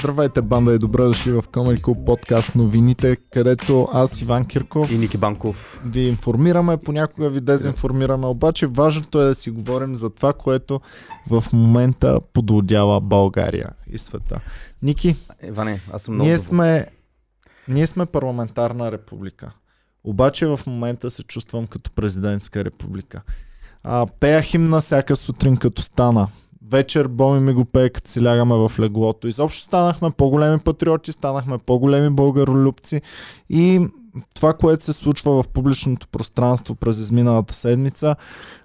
Здравейте, банда и добре дошли в Comedy Club подкаст новините, където аз, Иван Кирков, И Ники Банков. ви информираме, понякога ви дезинформираме, обаче важното е да си говорим за това, което в момента подлодява България и света. Ники, Иване, аз съм много ние сме, ние сме парламентарна република. Обаче в момента се чувствам като президентска република. А, пея химна всяка сутрин като стана. Вечер Боми ми го пее като си лягаме в леглото. Изобщо станахме по-големи патриоти, станахме по-големи българолюбци и това, което се случва в публичното пространство през изминалата седмица,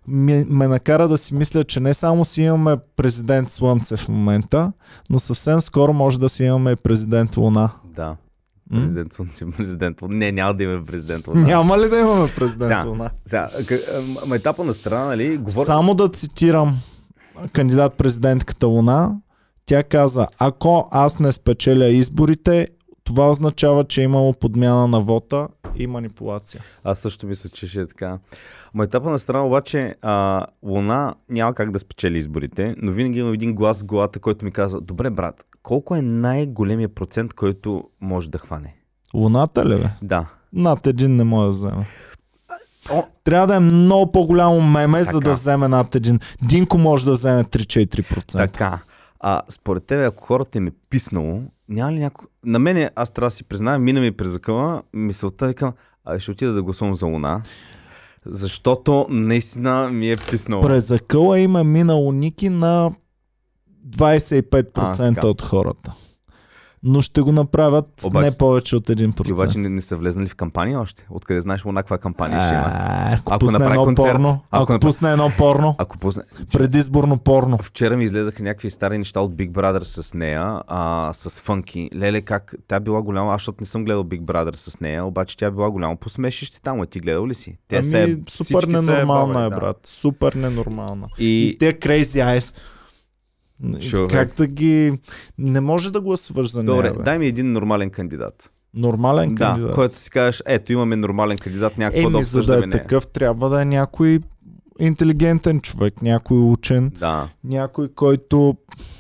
ме, ме накара да си мисля, че не само си имаме президент Слънце в момента, но съвсем скоро може да си имаме президент Луна. Да. М? Президент Слънце, президент Луна. Не, няма да имаме президент Луна. Няма ли да имаме президент Сега, Луна? Сега, ам, етапа на страна, нали, говоря... Само да цитирам кандидат президентката Луна. Тя каза, ако аз не спечеля изборите, това означава, че е имало подмяна на вота и манипулация. Аз също мисля, че ще е така. Ма етапа на страна обаче, а, Луна няма как да спечели изборите, но винаги има един глас в главата, който ми казва, добре брат, колко е най-големия процент, който може да хване? Луната ли бе? Да. Над един не може да вземе. О, Трябва да е много по-голямо меме, за Така. да вземе над един. Динко може да вземе 3-4%. Така. А според тебе, ако хората им е писнало, няма ли някой... На мене, аз трябва да си призная, мина ми през закъла, мисълта викам, а ще отида да гласувам за Луна, защото наистина ми е писнало. През закъла има минало Ники на 25% А, така. от хората. Но ще го направят Обаче- не повече от 1%. И обаче не, не са влезнали в кампания още. Откъде знаеш Луна каква кампания ще има? А, ако, Ако пусне едно концерт, порно, ако ако, пусне едно порно, Ако позна... предизборно порно. Вчера ми излезаха някакви стари неща от Big Brother с нея, а, с Фънки. Леле, как тя била голяма, аз защото не съм гледал Big Brother с нея, обаче тя била голямо посмешище там, а ти гледал ли си? Те Ами, се е- супер се ненормална е, да. брат. Супер ненормална. И, И, те crazy eyes. Човек. Как да ги... Не може да гласуваш за нея, Добре, бе. дай ми един нормален кандидат. Нормален Да, кандидат. който си кажеш, ето имаме нормален кандидат, някакво да Еми, за да обсъждаме е такъв, трябва да е някой интелигентен човек, някой учен, Да, някой, който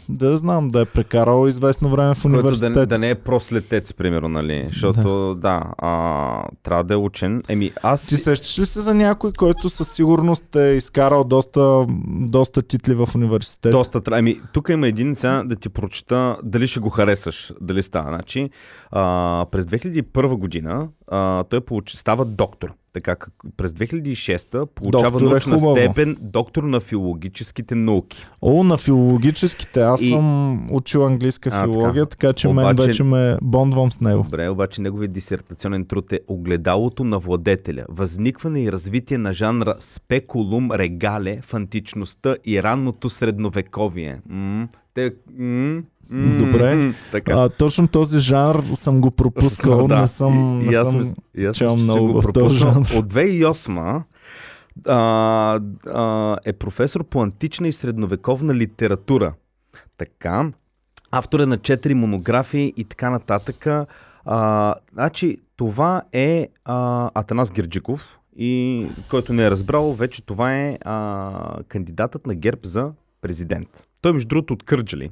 да знам, да е прекарал известно време в който университет. да, да не е прослетец, примерно, нали? Защото, да, а, трябва да е учен. Еми, аз... Ти сещаш ли се за някой, който със сигурност е изкарал доста, доста титли в университет? Доста. Ами, тук има един сега да ти прочета дали ще го харесаш, дали става. Значи, а, през 2001 година а, той получи, става доктор. Така, как, през 2006 получава Доктор е научна хубаво. степен доктор на филологическите науки. О, на филологическите. Аз И- съм учил английска А, филология, така, че мен Обаче- вече ме бондвам с него. Добре, обаче неговият дисертационен труд е Огледалото на владетеля. Възникване и развитие на жанра спекулум регале в античността и ранното средновековие. М- те, м- м- Добре. Така. А, точно този жанр съм го пропускал, Да. не съм, И- не аз съм и аз чел много го в този жанр. От 2008 а, а, е професор по антична и средновековна литература. Така. Автор е на четири монографии и така нататък. А, значи, това е а, Атанас Герджиков, и който не е разбрал, вече това е а, кандидатът на ГЕРБ за президент. Той, между другото, от Кърджали.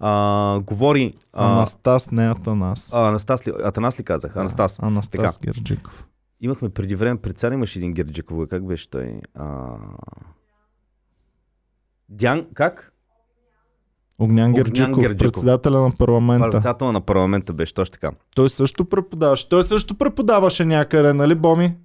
А, говори... А, Анастас, не Атанас. а, Анастас ли, Атанас ли казах? Анастас. Да, Анастас Герджиков. Имахме преди време, пред цар имаше един Герджиков, как беше той? А... Дян, как? Огнян Огнян Герджиков, Герджиков. председателя на парламента. Председател на парламента беше точно така. Той също преподаваше. Той също преподаваше някъде, нали, Боми?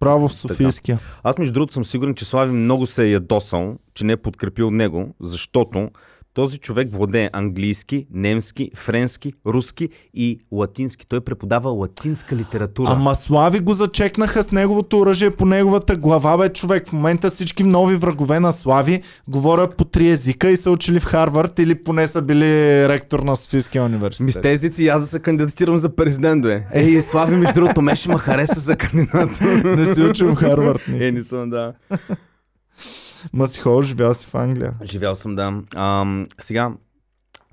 Право в Софийския. Аз между другото съм сигурен, че Слави много се е ядосал, че не е подкрепил него, защото този човек владее английски, немски, френски, руски и латински. Той преподава латинска литература. Ама Слави го зачекнаха с неговото оръжие по неговата глава, бе, човек. В момента всички нови врагове на Слави говорят по три езика и са учили в Харвард или поне са били ректор на Софийския университет. Ми с тези езици аз да се кандидатирам за президент, бе. Ей, Слави, между другото, ще ме хареса за кандидат. Не си учил в Харвард. Е, не съм, да. Ма си ходил, живял си в Англия. Живял съм, да. Ам, сега,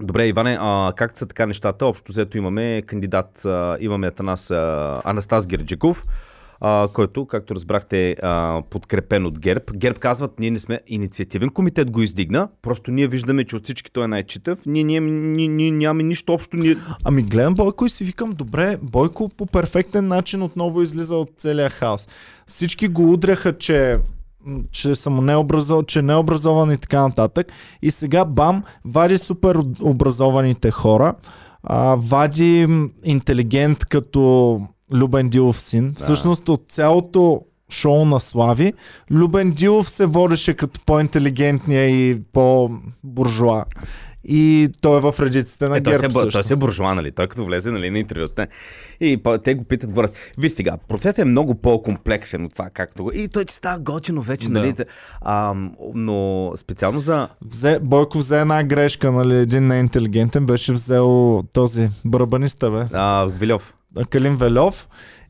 добре, Иване, а, как са така нещата? Общо взето имаме кандидат, а, имаме Атанас, а, Анастас Герджиков. а, който, както разбрахте, а, подкрепен от ГЕРБ. ГЕРБ казват, ние не сме инициативен комитет го издигна, просто ние виждаме, че от всички той е най-читав, ние, ние, ние, ние нямаме нищо общо. Ние... Ами гледам Бойко и си викам, добре, Бойко по перфектен начин отново излиза от целия хаос. Всички го удряха, че че съм необразован, че е необразован и така нататък. И сега бам, вади супер образованите хора, а, вади интелигент като Любен Дилов син. Да. Всъщност от цялото шоу на Слави, Любен Дилов се водеше като по-интелигентния и по-буржуа и той е в редиците на е, ГЕРБ той, той си е буржуа, нали? Той като влезе нали, на интервюта. И те го питат, говорят, виж сега, процесът е много по-комплексен от това, както го... И той ти става готино вече, да. нали? А, но специално за... Взе, Бойко взе една грешка, нали? Един неинтелигентен беше взел този барабаниста, бе. А, Вилев. Калин Велев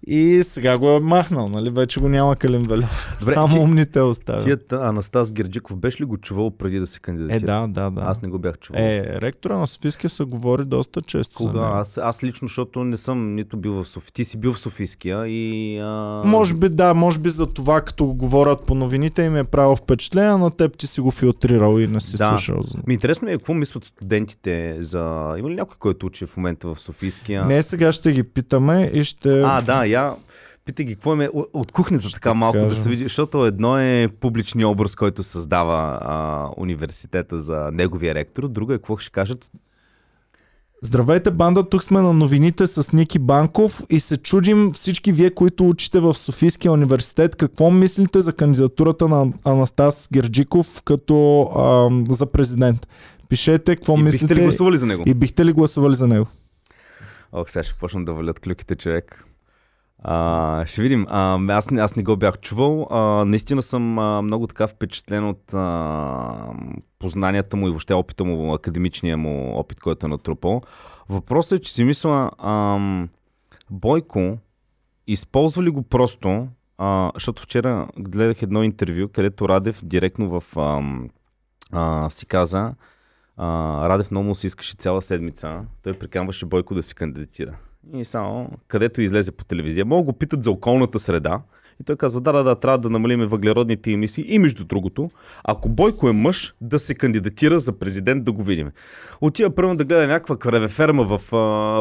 и сега го е махнал, нали? Вече го няма Калин Велев. Само ти, умните оставя. Тият Анастас Герджиков беше ли го чувал преди да се кандидатира? Е, да, да, да. Аз не го бях чувал. Е, ректора на Софийския се говори доста често. Кога? Аз, аз лично, защото не съм нито бил в София. Ти си бил в Софийския и... А... Може би да, може би за това, като го говорят по новините им е правил впечатление, на теб ти си го филтрирал и не си да. слушал. Ми интересно е какво мислят студентите за... Има ли някой, който учи в момента в Софийския? Не, сега ще ги питаме и ще... А, да, я Питай ги, какво е от кухнята така малко кажа. да се види, защото едно е публичния образ, който създава а, университета за неговия ректор, друго е какво ще кажат Здравейте, банда, тук сме на новините с Ники Банков и се чудим всички вие, които учите в Софийския университет, какво мислите за кандидатурата на Анастас Герджиков като а, за президент? Пишете какво и мислите. бихте ли гласували за него? И бихте ли гласували за него? Ох, сега ще почна да валят клюките, човек. А, ще видим. А, аз, аз не го бях чувал. А, наистина съм а, много така впечатлен от а, познанията му и въобще опита му, академичния му опит, който е натрупал. Въпросът е, че си мисля, а, Бойко използва ли го просто, а, защото вчера гледах едно интервю, където Радев директно в а, а, си каза, а, Радев много му се искаше цяла седмица, той приканваше Бойко да си кандидатира. И само, където излезе по телевизия, могат го питат за околната среда. И той казва, да, да, да, трябва да намалиме въглеродните емисии. И между другото, ако Бойко е мъж, да се кандидатира за президент, да го видим. Отива първо да гледа някаква кревеферма в,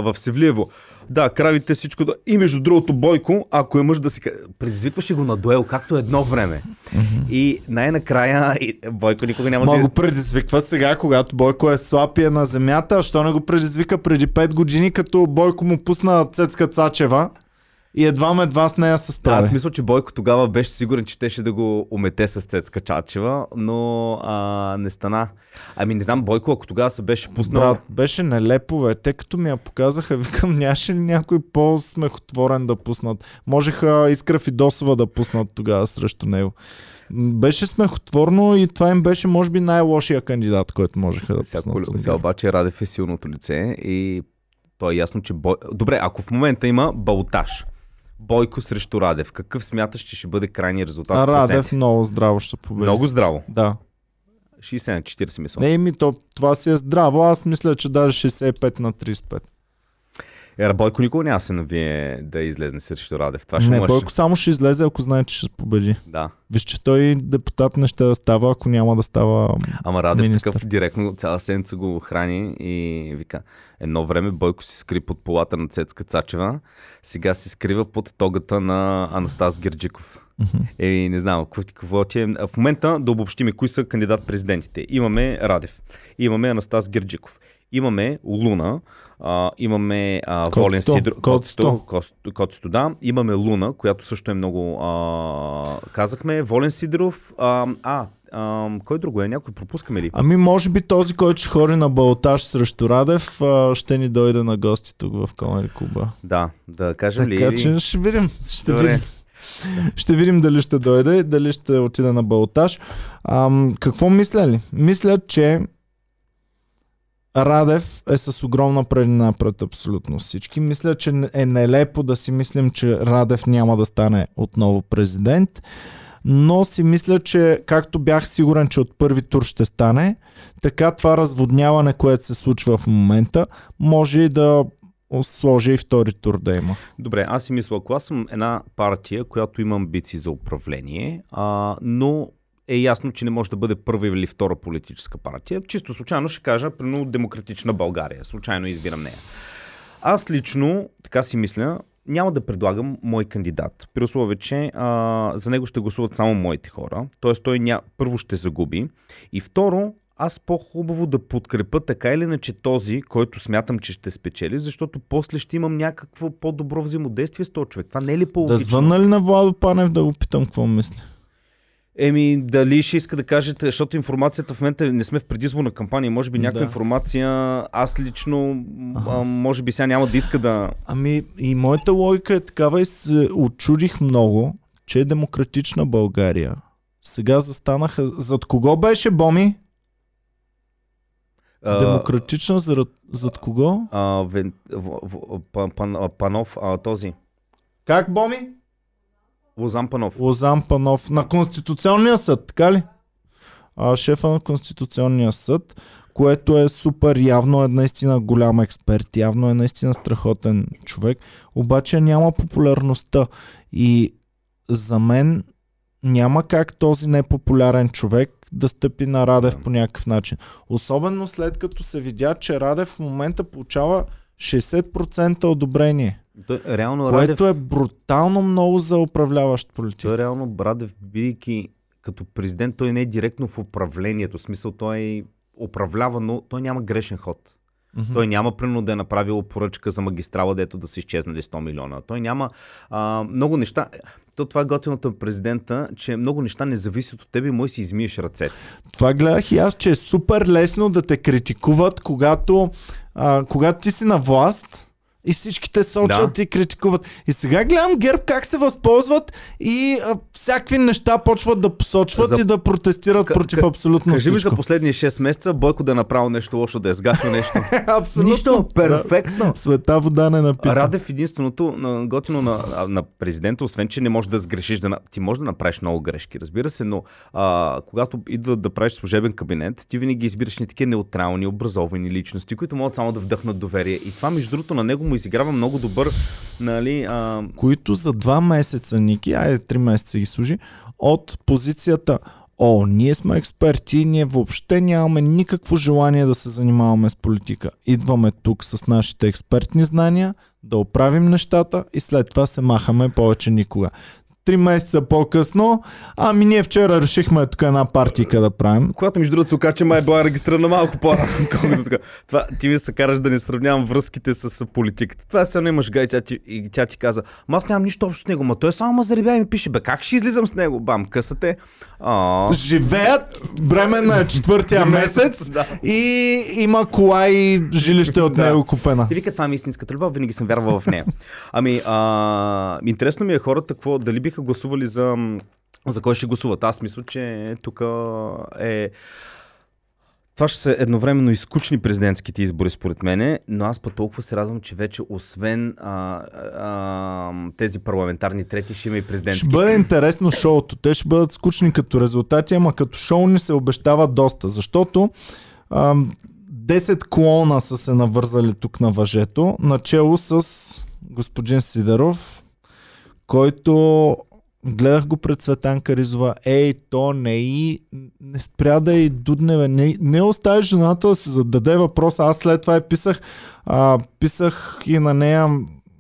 в Севлиево. Да, кравите всичко. Да... И между другото, Бойко, ако е мъж да си. Предизвикваше го на дуел, както едно време. Mm-hmm. И най-накрая Бойко никога няма да. го предизвиква сега, когато Бойко е слаб и е на земята. Що не го предизвика преди 5 години, като Бойко му пусна Цецка Цачева? И едва ме едва с нея се справи. Аз мисля, че Бойко тогава беше сигурен, че ще да го умете с Цецка Чачева, но а, не стана. Ами не знам, Бойко, ако тогава се беше пуснал... Брат, беше нелепо, бе. Те като ми я показаха, викам, нямаше ли някой по-смехотворен да пуснат. Можеха Искра Фидосова да пуснат тогава срещу него. Беше смехотворно и това им беше, може би, най-лошия кандидат, който можеха да пуснат. Сега обаче Радев е силното лице и то е ясно, че... Бой... Добре, ако в момента има балтаж, Бойко срещу Радев. Какъв смяташ, че ще бъде крайният резултат? А Радев много здраво ще победи. Много здраво? Да. 60 на 40 мисля. Не, ми то, това си е здраво. Аз мисля, че даже 65 на 35. Ера, Бойко никога няма се навие да излезне срещу Радев. Това ще не, може... Бойко само ще излезе, ако знае, че ще победи. Да. Виж, че той депутат не ще да става, ако няма да става Ама Радев министър. такъв директно цяла седмица го храни и вика. Едно време Бойко си скри под полата на Цецка Цачева, сега се скрива под тогата на Анастас Герджиков. Е, не знам, какво, какво ти е. В момента да обобщиме кои са кандидат-президентите. Имаме Радев, имаме Анастас Герджиков, имаме Луна, а, имаме а, Волен Сидро. Котсто. Котсто, да. Имаме Луна, която също е много... А, казахме, Волен Сидоров. А, а, а, кой друго е? Някой пропускаме ли? Ами може би този, който ще хори на балотаж срещу Радев, а, ще ни дойде на гости тук в Комери Куба. Да, да кажем така, ли? Така че ще видим. Ще Добре. видим. Ще видим дали ще дойде, дали ще отиде на балотаж. Ам, какво мисля ли? Мисля, че Радев е с огромна предина пред абсолютно всички. Мисля, че е нелепо да си мислим, че Радев няма да стане отново президент, но си мисля, че както бях сигурен, че от първи тур ще стане, така това разводняване, което се случва в момента, може и да сложи и втори тур да има. Добре, аз си мисля, ако аз съм една партия, която има амбиции за управление, а, но е ясно, че не може да бъде първа или втора политическа партия. Чисто случайно ще кажа, примерно Демократична България. Случайно избирам нея. Аз лично, така си мисля, няма да предлагам мой кандидат. При условие, че а, за него ще гласуват само моите хора. Тоест той ня... първо ще загуби. И второ, аз по-хубаво да подкрепа така или иначе този, който смятам, че ще спечели, защото после ще имам някакво по-добро взаимодействие с този човек. Това не е ли по-логично? Да звънна ли на Владо Панев да го питам какво мисли? Еми, дали ще иска да кажете, защото информацията в момента не сме в предизборна кампания, може би някаква Да. информация, аз лично, а, може би сега няма да иска да... Ами и моята логика е такава и се очудих много, че е демократична България. Сега застанаха... Зад кого беше Боми? а, Демократична зад, зад кого? А, вен, в, в, пан, пан, панов, а, този, Как Боми? Лозан Панов. Лозан Панов на Конституционния съд, така ли? А, шефа на Конституционния съд, което е супер, явно е наистина голям експерт, явно е наистина страхотен човек, обаче няма популярността. И за мен няма как този непопулярен човек да стъпи на Радев Да. по някакъв начин. Особено след като се видя, че Радев в момента получава 60% одобрение, Той, реално Радев, което е брутално много за управляващ политик. той реално Радев, бидейки като президент, той не е директно в управлението. В смисъл, той управлява, но той няма грешен ход. Мгм. Той няма примерно да е направил поръчка за магистрала, дето да са изчезнали 100 милиона. Той няма а, много неща. То това е готиното на президента, че много неща не зависят от тебе и може си измиеш ръцете. Това гледах и аз, че е супер лесно да те критикуват, когато, а, когато ти си на власт и всички те сочат Да. и критикуват. И сега гледам ГЕРБ как се възползват и а, всякакви неща почват да посочват За- и да протестират К- против к- абсолютно Кажи ми всичко. за последния 6 месеца Бойко да е направил нещо лошо, да е сгашил нещо. абсолютно. Нищо, перфектно. Да. Света вода не напита. Радев единственото на, готино на, на президента, освен че не можеш да сгрешиш, да, ти можеш да направиш много грешки, разбира се, но а, когато идва да правиш служебен кабинет, ти винаги избираш ни такива неутрални, образовани личности, които могат само да вдъхнат доверие. И това, между другото, на него му изиграва много добър, нали, а, които за два месеца, Ники, айде три месеца ги служи, от позицията О, ние сме експерти, ние въобще нямаме никакво желание да се занимаваме с политика. Идваме тук с нашите експертни знания, да оправим нещата и след това се махаме повече никога. Три месеца по-късно, ами ние вчера решихме тук една партийка да правим. Когато между другото се оказа, че май е била регистрирана малко по-рано, колкото така. Това, ти ми се караш да не сравнявам връзките с, политиката. Това сега имаш гай, тя ти, и тя ти каза, ма аз нямам нищо общо с него, ма той само ма заребя и ми пише, бе как ще излизам с него? Бам, късате. А, Живеят, бремена е четвъртия месец да. и има кола и жилище от него купена. И вика, това ми е истинската любов, винаги съм вярвал в нея. Ами, а, интересно ми е хората, какво, дали биха гласували за, за кой ще гласуват. Аз мисля, че тук е... Това ще са едновременно и скучни президентските избори, според мене, но аз пък толкова се радвам, че вече освен а, а, тези парламентарни трети, ще има и президентски. Ще бъде интересно шоуто. Те ще бъдат скучни като резултати, ама като шоу ни се обещава доста, защото ам, 10 клона са се навързали тук на въжето, начало с господин Сидеров, който гледах го пред Светанка Ризова. Ей, то не и не спря да и дудне, бе. Не, не остави жената да се зададе въпроса. Аз след това я писах, а, писах и на нея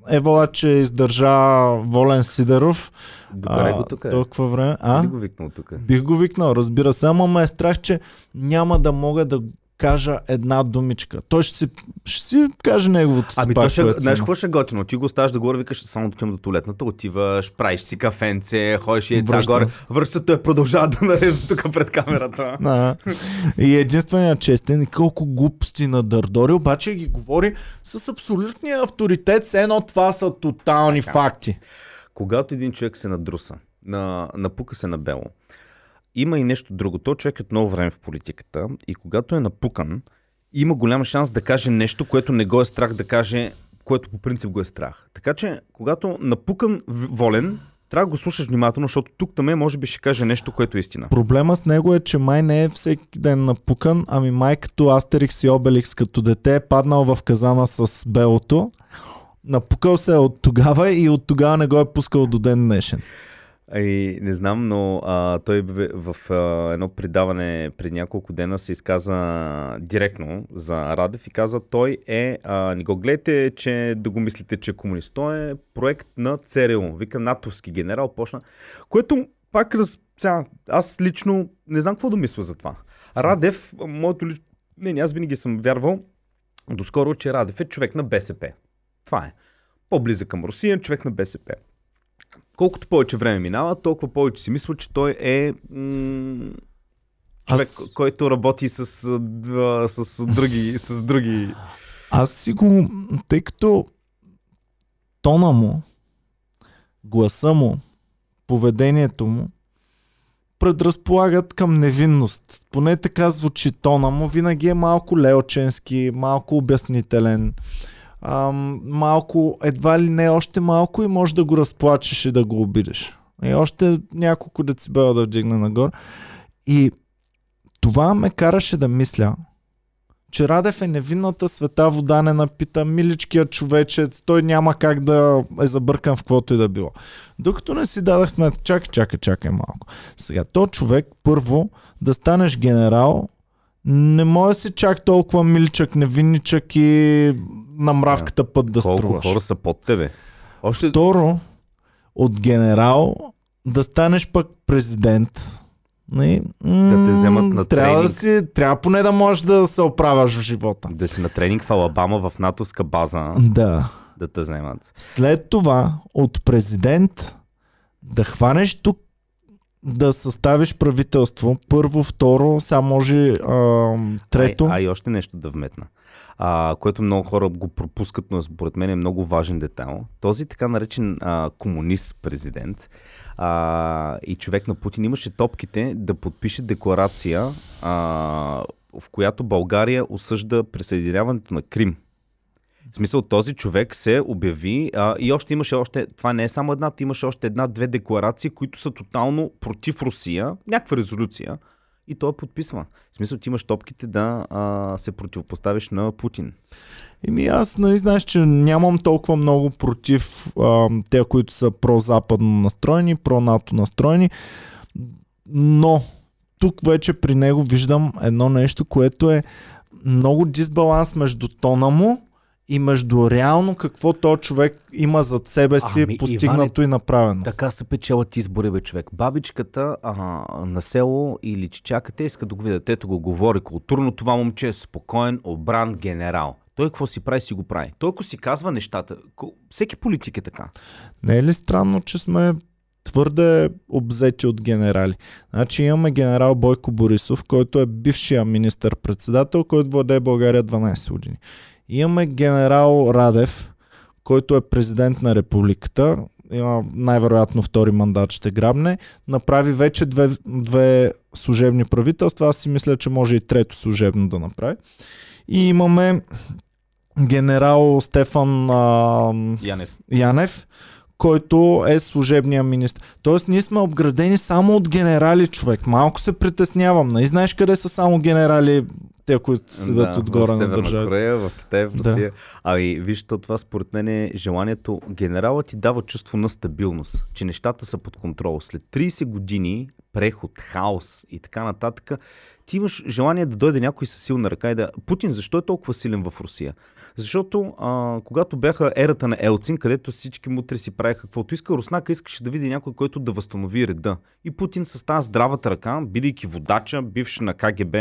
Евала, че издържа Волен Сидеров. Докъде го тук е? Толкова време. А? Би го викнал тук. Бих го викнал, разбира се, ама ме е страх, че няма да мога да кажа една думичка. Той ще си, ще си каже неговото си Ами пак, то ще, знаеш какво ще е готино? Ти го оставаш да говори, викаш само отивам до туалетната, отиваш, правиш си кафенце, ходиш и яйца Връщам горе, се. връща той продължава да нарежда тук пред камерата. Да. И единственият честен и колко глупости на Дърдори, обаче ги говори с абсолютния авторитет, все едно това са тотални факти. Когато един човек се надруса, на, напука се на бело, има и нещо друго. Той човек е много време в политиката и когато е напукан, има голям шанс да каже нещо, което не го е страх да каже, което по принцип го е страх. Така че, когато напукан волен, трябва да го слушаш внимателно, защото тук там може би ще каже нещо, което е истина. Проблема с него е, че май не е всеки ден напукан, ами май като Астерикс и Обеликс като дете е паднал в казана с белото Напукал се е от тогава и от тогава не го е пускал до ден днешен. Ай, не знам, но а, той в а, едно предаване пред няколко дена се изказа директно за Радев и каза, той е, а, не го гледайте, че да го мислите, че е комунист. Той е проект на ЦРУ, вика натовски генерал, почна, което пак раз... Сега, аз лично не знам какво да мисля за това. Радев, моето лично... Не, не, аз винаги съм вярвал доскоро, че Радев е човек на БСП. Това е. По-близък към Русия, човек на БСП колкото повече време минава, толкова повече си мисля, че той е м- човек, Аз... който работи с, с, с, други, с други. Аз си го, тъй като тона му, гласа му, поведението му предразполагат към невинност. Поне така звучи тона му. Винаги е малко леоченски, малко обяснителен ам, малко, едва ли не още малко и може да го разплачеш и да го обидиш. И още няколко децибела да вдигне нагоре. И това ме караше да мисля, че Радев е невинната света вода не напита, миличкият човечец, той няма как да е забъркан в каквото и да било. Докато не си дадах сметка, чакай, чакай, чакай малко. Сега, то човек първо да станеш генерал, не може да си чак толкова миличък, невинничък и на мравката път да Колко струваш. хора са под тебе? Още... Второ, от генерал да станеш пък президент. Не, да те вземат на трябва тренинг. Да си, трябва поне да можеш да се оправяш в живота. Да си на тренинг в Алабама в натовска база. Да. Да те вземат. След това от президент да хванеш тук да съставиш правителство. Първо, второ, сега може а, трето. А, а и още нещо да вметна. А, което много хора го пропускат, но според мен е много важен детайл. Този така наречен а, комунист президент а, и човек на Путин имаше топките да подпише декларация, а, в която България осъжда присъединяването на Крим. В смисъл, този човек се обяви а, и още имаше още, това не е само една, имаше още една-две декларации, които са тотално против Русия, някаква резолюция, и той подписва. В смисъл, ти имаш топките да а, се противопоставиш на Путин. Еми аз, нали, знаеш, че нямам толкова много против а, те, които са про-западно настроени, про-НАТО настроени, но тук вече при него виждам едно нещо, което е много дисбаланс между тона му и между реално какво то човек има зад себе си ами, постигнато Иване, и направено. Така се печелят избори, бе, човек. Бабичката а, на село или чичаката иска да го видят. Ето го говори културно. Това момче е спокоен, обран генерал. Той какво си прави, си го прави. Той ако си казва нещата, всеки политик е така. Не е ли странно, че сме твърде обзети от генерали. Значи имаме генерал Бойко Борисов, който е бившия министър-председател, който владее България 12 години. Имаме генерал Радев, който е президент на републиката, има най-вероятно втори мандат ще грабне, направи вече две, две служебни правителства, аз си мисля, че може и трето служебно да направи. И имаме генерал Стефан а, Янев. Янев, който е служебния министр. Тоест ние сме обградени само от генерали, човек. Малко се притеснявам. Не нали знаеш къде са само генерали те, които седат да, отгоре в на държавата. Корея, в Китай, в Русия. Да. Ами, вижте, това според мен е желанието. Генералът ти дава чувство на стабилност, че нещата са под контрол. След 30 години преход, хаос и така нататък, ти имаш желание да дойде някой с силна ръка и да... Путин защо е толкова силен в Русия? Защото а, когато бяха ерата на Елцин, където всички мутри си правиха каквото иска, Руснака искаше да види някой, който да възстанови реда. И Путин с тази здравата ръка, бидейки водача, бивш на КГБ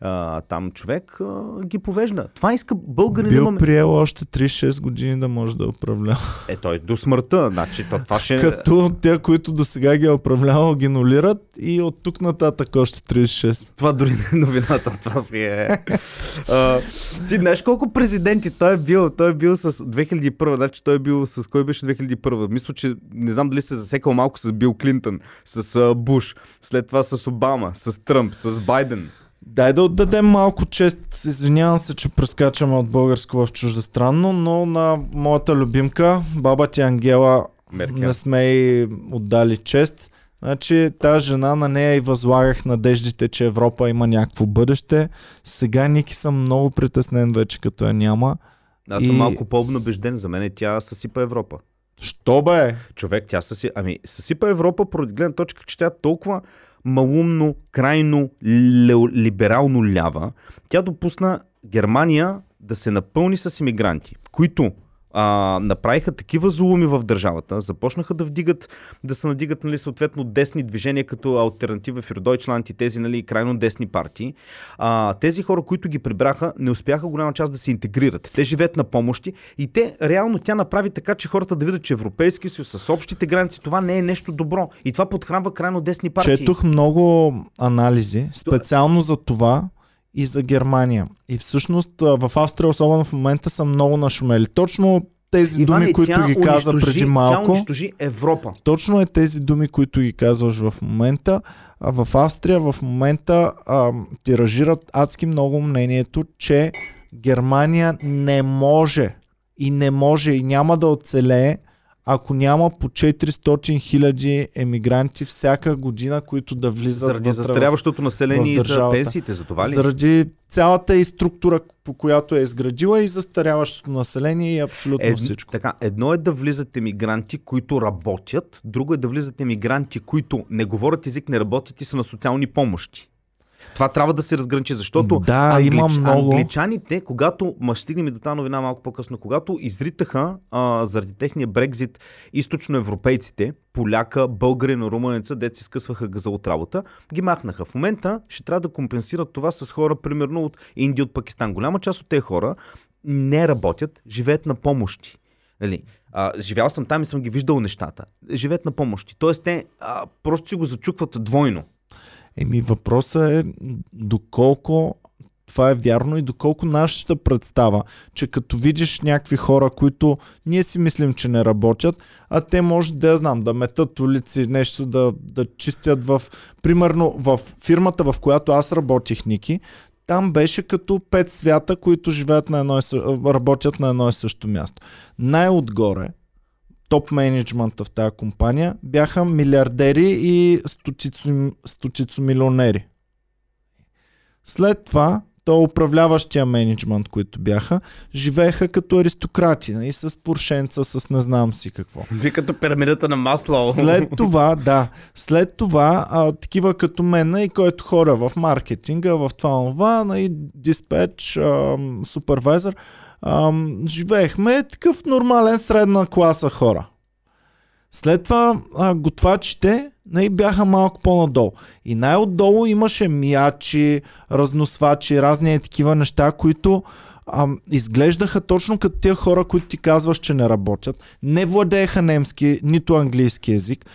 а, там човек, а, ги повежда. Това иска българин. Бил имаме... приел още 36 години да може да управлява. Е, той до смъртта. Значи, то, това ще... Като те, които до сега ги е управлявал, ги нулират и от тук нататък още 36. Това дори не е новината. Това си е. а, ти знаеш колко президенти той е бил? Той е бил с 2001. Значи той е бил с кой беше 2001? Мисля, че не знам дали се засекал малко с Бил Клинтън, с uh, Буш, след това с Обама, с Тръмп, с Байден. Дай да отдадем малко чест. Извинявам се, че прескачаме от българско в чуждестранно, но на моята любимка, баба ти Ангела, Меркел. не сме и отдали чест. Значи тази жена на нея и възлагах надеждите, че Европа има някакво бъдеще. Сега Ники съм много притеснен вече, като я няма. Аз съм И- малко по-обнабежден. За мен тя съсипа Европа. Що бе? Човек, тя съси... Ами, съсипа Европа поради гледна точка, че тя е толкова малумно, крайно либерално лява. Тя допусна Германия да се напълни с иммигранти, които а, направиха такива зулуми в държавата, започнаха да вдигат, да се надигат нали, съответно десни движения като альтернатива в Deutschland и тези нали, крайно десни партии. А, тези хора, които ги прибраха, не успяха голяма част да се интегрират. Те живеят на помощи и те реално тя направи така, че хората да видят, че Европейски съюз с общите граници това не е нещо добро. И това подхранва крайно десни партии. Четох много анализи, специално за това и за Германия. И всъщност в Австрия, особено в момента, са много нашумели. Точно тези Иване, думи, които тя ги каза унищожи- преди Тя малко. унищожи Европа. Точно е тези думи, които ги казваш в момента. А в Австрия в момента а, тиражират адски много мнението, че Германия не може и не може и няма да оцелее, ако няма по 400 хиляди емигранти всяка година, които да влизат Заради застаряващото население и за пенсиите, за това ли? Заради цялата и структура, по която е изградила и застаряващото население и абсолютно Ед, всичко. така, едно е да влизат емигранти, които работят, друго е да влизат емигранти, които не говорят език, не работят и са на социални помощи. Това трябва да се разграничи, защото Да, има много. англичаните, когато, ма стигнем и до тази новина малко по-късно, когато изритаха а, заради техния Брекзит източноевропейците, поляка, българин, румънеца, дет си скъсваха газа от работа, ги махнаха. В момента ще трябва да компенсират това с хора, примерно от Индия, от Пакистан. Голяма част от тези хора не работят, живеят на помощи. Нали, а, живял съм там и съм ги виждал нещата. Живеят на помощи. Тоест те а, просто си го зачукват двойно. Еми въпросът е доколко това е вярно и доколко нашата представа, че като видиш някакви хора, които ние си мислим, че не работят, а те може да я знам, да метат улици, нещо да, да чистят в... Примерно в фирмата, в която аз работих, Ники, там беше като пет свята, които живеят на едно работят на едно и също място. Най-отгоре, топ менеджмента в тази компания бяха милиардери и стотицо, стотицо милионери. След това, то управляващия менеджмент, които бяха, живееха като аристократи, и с поршенца, с не знам си какво. Вие като пирамидата на масло. След това, да, след това, а, такива като мен и който хора в маркетинга, в това това, и диспетч, супервайзър, ам, живеехме такъв нормален средна класа хора. След това а, готвачите нали, бяха малко по-надолу. И най-отдолу имаше миячи, разносвачи, разни такива неща, които ам, изглеждаха точно като тия хора, които ти казваш, че не работят. Не владееха немски, нито английски язик.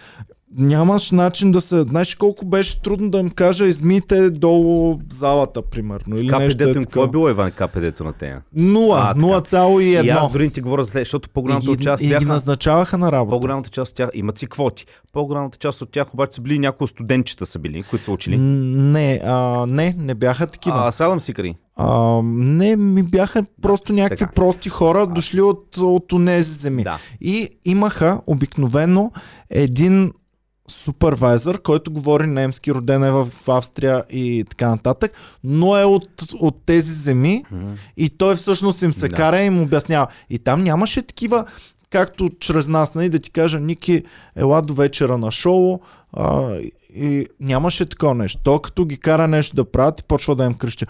Нямаш начин да се... Знаеш колко беше трудно да им кажа, измийте долу залата, примерно. Или КПД-то им, какво е било, Иван, КПД-то на тея? Нула, А, така. 0,1. И аз дори не ти говоря зле, защото И по-голямата ги, част и ги бяха... назначаваха на работа. По-голямата част от тях имат си квоти. По-голямата част от тях обаче са били някои студентчета са били, които са учили. Не, а, не, не бяха такива. А, Салам Сикари. А, не, ми бяха просто някакви така. прости хора, дошли от, от онези земи. Да. И имаха обикновено един супервайзър, който говори немски, роден е в Австрия и така нататък, но е от, от тези земи и той всъщност им се Да. кара и им обяснява. И там нямаше такива, както чрез нас, нали, да ти кажа, Ники, ела до вечера на шоу, а, и нямаше такова нещо. То като ги кара нещо да правят, почва да им крещи.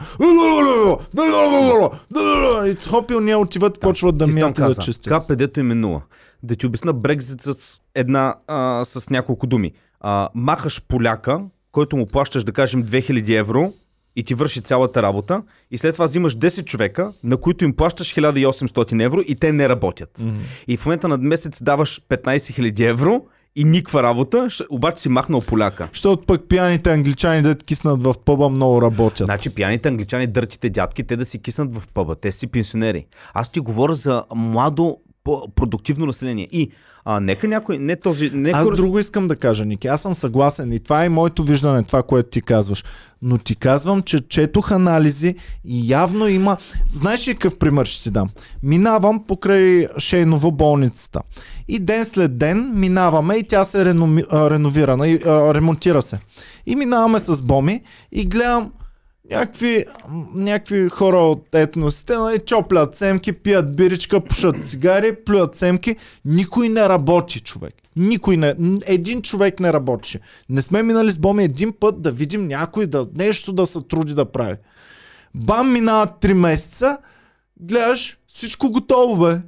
И хопил ние отиват, почват да мият да чистят. КПД-то им е нула. Да ти обясна Брекзит с една, а, с няколко думи. А, махаш поляка, който му плащаш, да кажем, 2000 евро и ти върши цялата работа и след това взимаш 10 човека, на които им плащаш 1800 евро и те не работят. Мгм. И в момента на месец даваш 15 000 евро и никаква работа, обаче си махнал поляка. Защото пък пияните англичани да киснат в пъба много работят. Значи пияните англичани, дъртите дядки, те да си киснат в пъба, те си пенсионери. Аз ти говоря за младо, продуктивно население. И а, нека някой, не този... Не Аз хора- друго искам да кажа, Ники. Аз съм съгласен и това е моето виждане, това, което ти казваш. Но ти казвам, че четох анализи и явно има... Знаеш ли какъв пример ще ти дам? Минавам покрай Шейново болницата. И ден след ден минаваме и тя се реноми... а, реновирана и а, ремонтира се. И минаваме с Боми и гледам някакви, някакви хора от етносите, нали, чоплят семки, пият биричка, пушат цигари, плюят семки. Никой не работи, човек. Никой не. Един човек не работеше. Не сме минали с Боми един път да видим някой да нещо да се труди да прави. Бам, минават 3 месеца, гледаш, всичко готово, бе.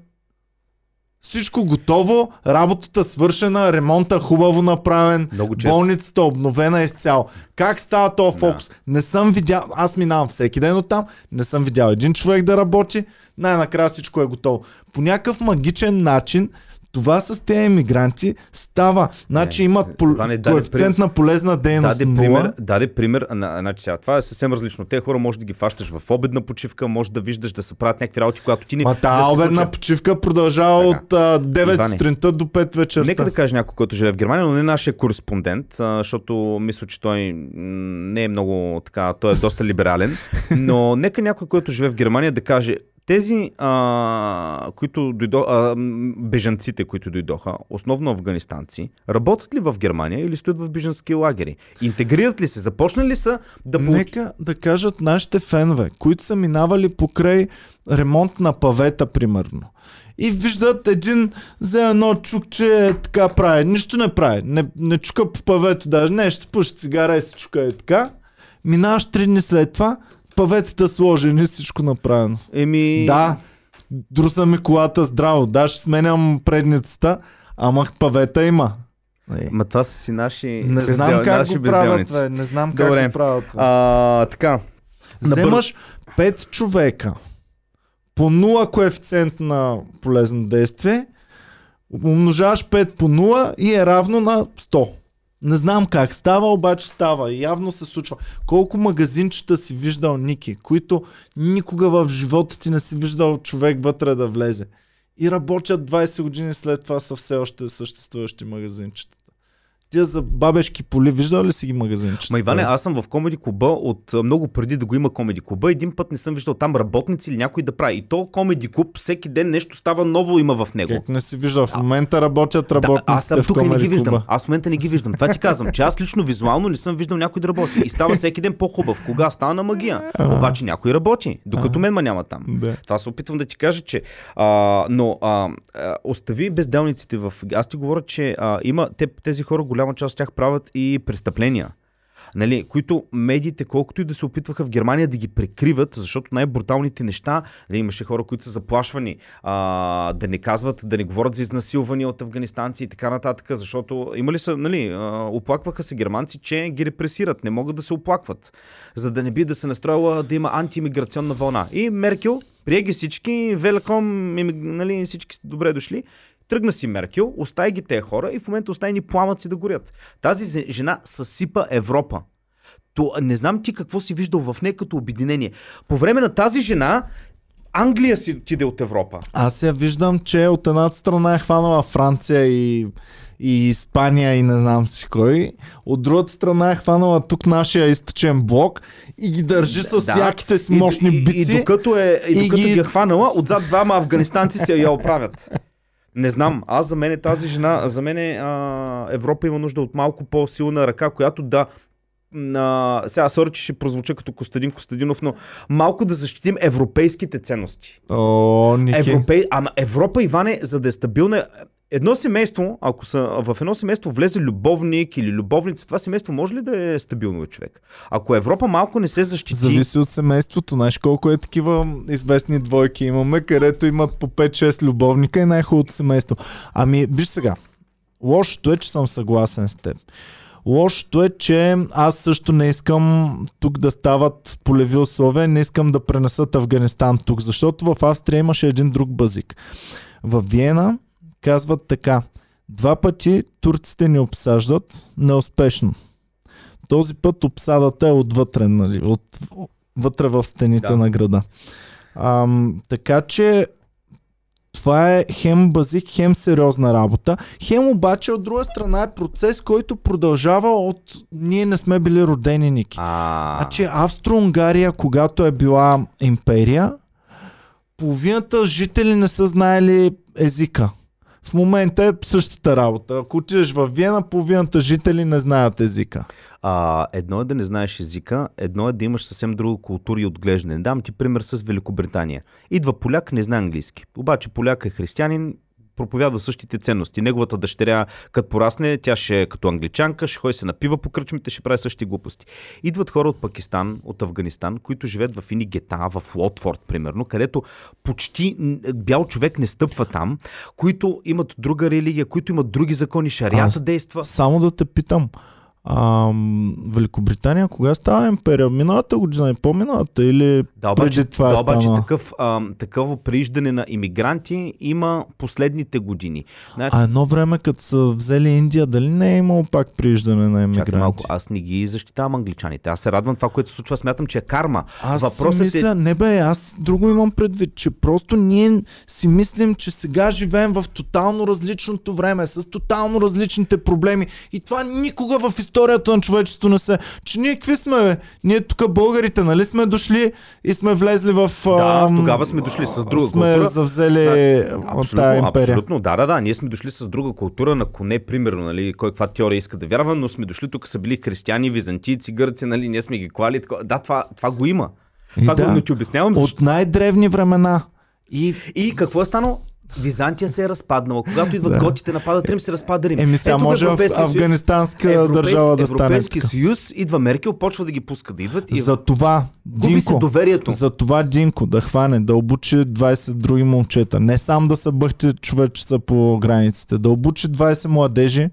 Всичко готово, работата свършена, ремонта хубаво направен, Много често. болницата обновена изцяло. Как става този фокус? Не съм видял, аз минавам всеки ден от там, не съм видял един човек да работи, най-накрая всичко е готово. По някакъв магичен начин това с тези емигранти става. Значи Не, имат пол... Даде коефициент на полезна дейност Даде пример, даде пример на, значи сега, това е съвсем различно. Те хора може да ги фащаш в обедна почивка, може да виждаш да се правят някакви работи, когато ти не... Ма да тази се обедна случва. почивка продължава Така. от а, 9 Иване, сутринта до 5 вечерта. Нека да каже някой, който живее в Германия, но не нашия кореспондент, а, защото мисля, че той не е много така, той е доста либерален, но нека някой, който живее в Германия да каже тези, а, които дойдо, а, бежанците, които дойдоха, основно афганистанци, работят ли в Германия или стоят в бежански лагери? Интегрират ли се? Започнали ли са да получат? Нека да кажат нашите фенове, които са минавали покрай ремонт на павета, примерно. И виждат един за едно чукче така прави. Нищо не прави. Не, не чука по павето даже. Не, ще спуши цигара и се чука е така. Минаваш три дни след това, паветата сложени, всичко направено. Еми... Да, друса ми колата здраво. Да, ще сменям предницата, ама павета има. Е, Ма това са си наши Не знам бездел- как наши го правят, бе. Не знам как Добре. го правят. бе. А, така. Вземаш 5 човека по 0 коефициент на полезно действие, умножаваш 5 по 0 и е равно на 100. Не знам как става, обаче става. Явно се случва. Колко магазинчета си виждал, Ники, които никога в живота ти не си виждал човек вътре да влезе. И работят 20 години след това са все още съществуващи магазинчета. Тия за бабешки поли, виждал ли си ги магазинчета? Ма Иване, аз съм в комеди клуба от много преди да го има комеди клуба. Един път не съм виждал там работници или някой да прави. И то комеди клуб, всеки ден нещо става ново има в него. Как не си виждал? В момента работят Да, работниците аз съм тук и не ги виждам. клуба. Аз в момента не ги виждам. Това ти казвам, че аз лично визуално не съм виждал някой да работи. И става всеки ден по-хубав. Кога става на магия? Обаче някой работи, докато мен ма няма там. Да. Това се опитвам да ти кажа, че. А, но а, остави безделниците в. Аз ти говоря, че а, има. Те, тези хора, голяма част от тях правят и престъпления. Нали, които медиите, колкото и да се опитваха в Германия да ги прикриват, защото най-бруталните неща, нали, имаше хора, които са заплашвани а, да не казват, да не говорят за изнасилвания от афганистанци и така нататък, защото имали са, нали, а, оплакваха се германци, че ги репресират, не могат да се оплакват, за да не би да се настроила да има антиимиграционна вълна. И Меркел прие ги всички, велком, нали, всички сте добре дошли. Тръгна си Меркел, остави ги тези хора и в момента остави ни пламъци да горят. Тази жена съсипа Европа. То, не знам ти какво си виждал в нея като обединение. По време на тази жена Англия си отиде от Европа. Аз я виждам, че от едната страна е хванала Франция и, и Испания и не знам си кой. От другата страна е хванала тук нашия източен блок и ги държи с Да. яките си мощни и, бици. И, и, докато, е, и, и докато ги- ги... е хванала, отзад двама афганистанци се я оправят. Не знам, аз за мен е тази жена, за мен е, а, Европа има нужда от малко по-силна ръка, която да на... Сега, сори, че ще прозвуча като Костадин Костадинов, но малко да защитим европейските ценности. О, Ники. Европей... Ама Европа, Иване, за да е стабилна, едно семейство, ако са в едно семейство влезе любовник или любовница, това семейство може ли да е стабилно човек? Ако Европа малко не се защити... Зависи от семейството. Знаеш колко е такива известни двойки имаме, където имат по 5-6 любовника и най-хубавото семейство. Ами, виж сега. Лошото е, че съм съгласен с теб. Лошото е, че аз също не искам тук да стават полеви условия, не искам да пренесат Афганистан тук, защото в Австрия имаше един друг базик. В Виена казват така. Два пъти турците ни обсаждат неуспешно. Този път обсадата е отвътре, нали, от, вътре в стените Да. на града. Ам, така че това е хем базик, хем сериозна работа. Хем обаче от друга страна е процес, който продължава от... Ние не сме били родени, Ники. А, Значи Австро-Унгария, когато е била империя, половината жители не са знаели езика. В момента е същата работа. Ако отидеш в Виена, половината жители не знаят езика. А, едно е да не знаеш езика, едно е да имаш съвсем друга култура и отглеждане. Дам ти пример с Великобритания. Идва поляк, не знае английски. Обаче поляк е християнин, проповядва същите ценности. Неговата дъщеря, като порасне, тя ще е като англичанка, ще ходи се напива по кръчмите, ще прави същите глупости. Идват хора от Пакистан, от Афганистан, които живеят в ини гета, в Лотфорд, примерно, където почти бял човек не стъпва там, които имат друга религия, които имат други закони, шарията Аз- действа. Само да те питам. Ам, Великобритания кога става империя? Миналата година и по-миналата или Да, обаче, преди това да, е обаче станала? такъв, а, такова прииждане на иммигранти има последните години. Значи, А едно време, като са взели Индия, дали не е имало пак прииждане на Чакай емигранти? малко, аз не ги защитавам англичаните. Аз се радвам това, което се случва. Смятам, че е карма. Аз Въпросът мисля, е... не бе, аз друго имам предвид, че просто ние си мислим, че сега живеем в тотално различното време, с тотално различните проблеми. И това никога в историята на човечеството не се... Че ние какви сме, бе? Ние тук българите, нали сме дошли и сме влезли в... Да, тогава сме дошли с друга сме култура. завзели от Абсолютно, тази империя. абсолютно, да, да, да. Ние сме дошли с друга култура на коне, примерно, нали, кой каква теория иска да вярва, но сме дошли тук са били християни, византийци, гърци, нали, ние сме ги клали. Тако... Да, това, това го има. И Това да. го не ти обяснявам. Защо... От най-древни времена. И И какво е станало? Византия се е разпаднала. Когато идват Да. готите, нападат Рим, се разпада Рим. Еми сега Ето може в съюз. афганистанска Европейски- държава да стане Европейски така. съюз, идва Меркел, почва да ги пуска да идват и За това, Динко, доверието. за това Динко да хване, да обучи 20 други момчета. Не сам да се бъхте човечеца по границите, да обучи 20 младежи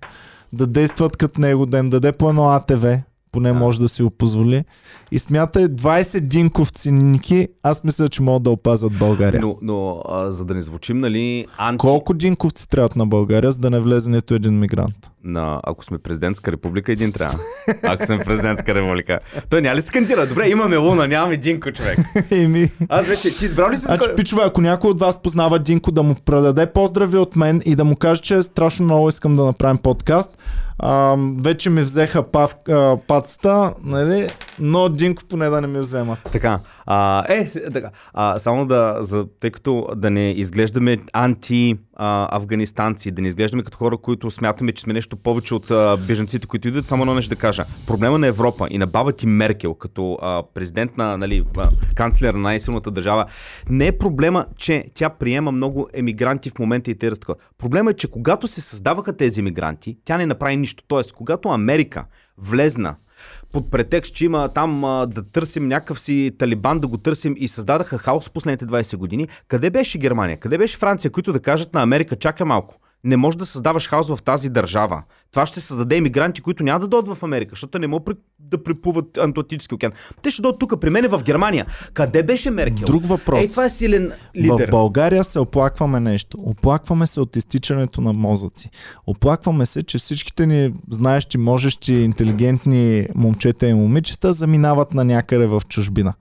да действат като него, да им даде по едно АТВ, поне Да. може да си го позволи. И смятай 20 динковци ники, аз мисля, че могат да опазят България. Но, но а, за да не звучим, нали, анти... Колко динковци трябват на България, за да не влезе нито един мигрант? На, ако сме президентска република, един трябва. Ако сме президентска република. Той няма ли скандира? Добре, имаме луна, нямаме Динко, човек. Еми, Аз вече, ти избрал ли си Значи, пичове, ако някой от вас познава Динко, да му предаде поздрави от мен и да му каже, че страшно много искам да направим подкаст. А, вече ми взеха пав, а, пацата, нали? Но Динко поне да не ми вземат. Така, а, е, така, а, само да, за, тъй като да не изглеждаме анти а, афганистанци, да не изглеждаме като хора, които смятаме, че сме нещо повече от а, беженците, които идват, само едно нещо да кажа. Проблема на Европа и на баба ти Меркел, като а, президент на, нали, а, канцлер на най-силната държава, не е проблема, че тя приема много емигранти в момента и те разтакова. Проблема е, че когато се създаваха тези емигранти, тя не направи нищо. Тоест, когато Америка влезна под претекст, че има там а, да търсим някакъв си талибан, да го търсим и създадаха хаос последните 20 години. Къде беше Германия? Къде беше Франция, които да кажат на Америка, чакай малко. Не можеш да създаваш хаос в тази държава. Това ще създаде иммигранти, които няма да дойдат в Америка, защото не могат да приплуват Атлантически океан. Те ще дойдат тук при мен в Германия. Къде беше Меркел? Друг въпрос. Ей, това е силен лидер. В България се оплакваме нещо. Оплакваме се от изтичането на мозъци. Оплакваме се, че всичките ни знаещи, можещи, интелигентни момчета и момичета заминават на някъде в чужбина.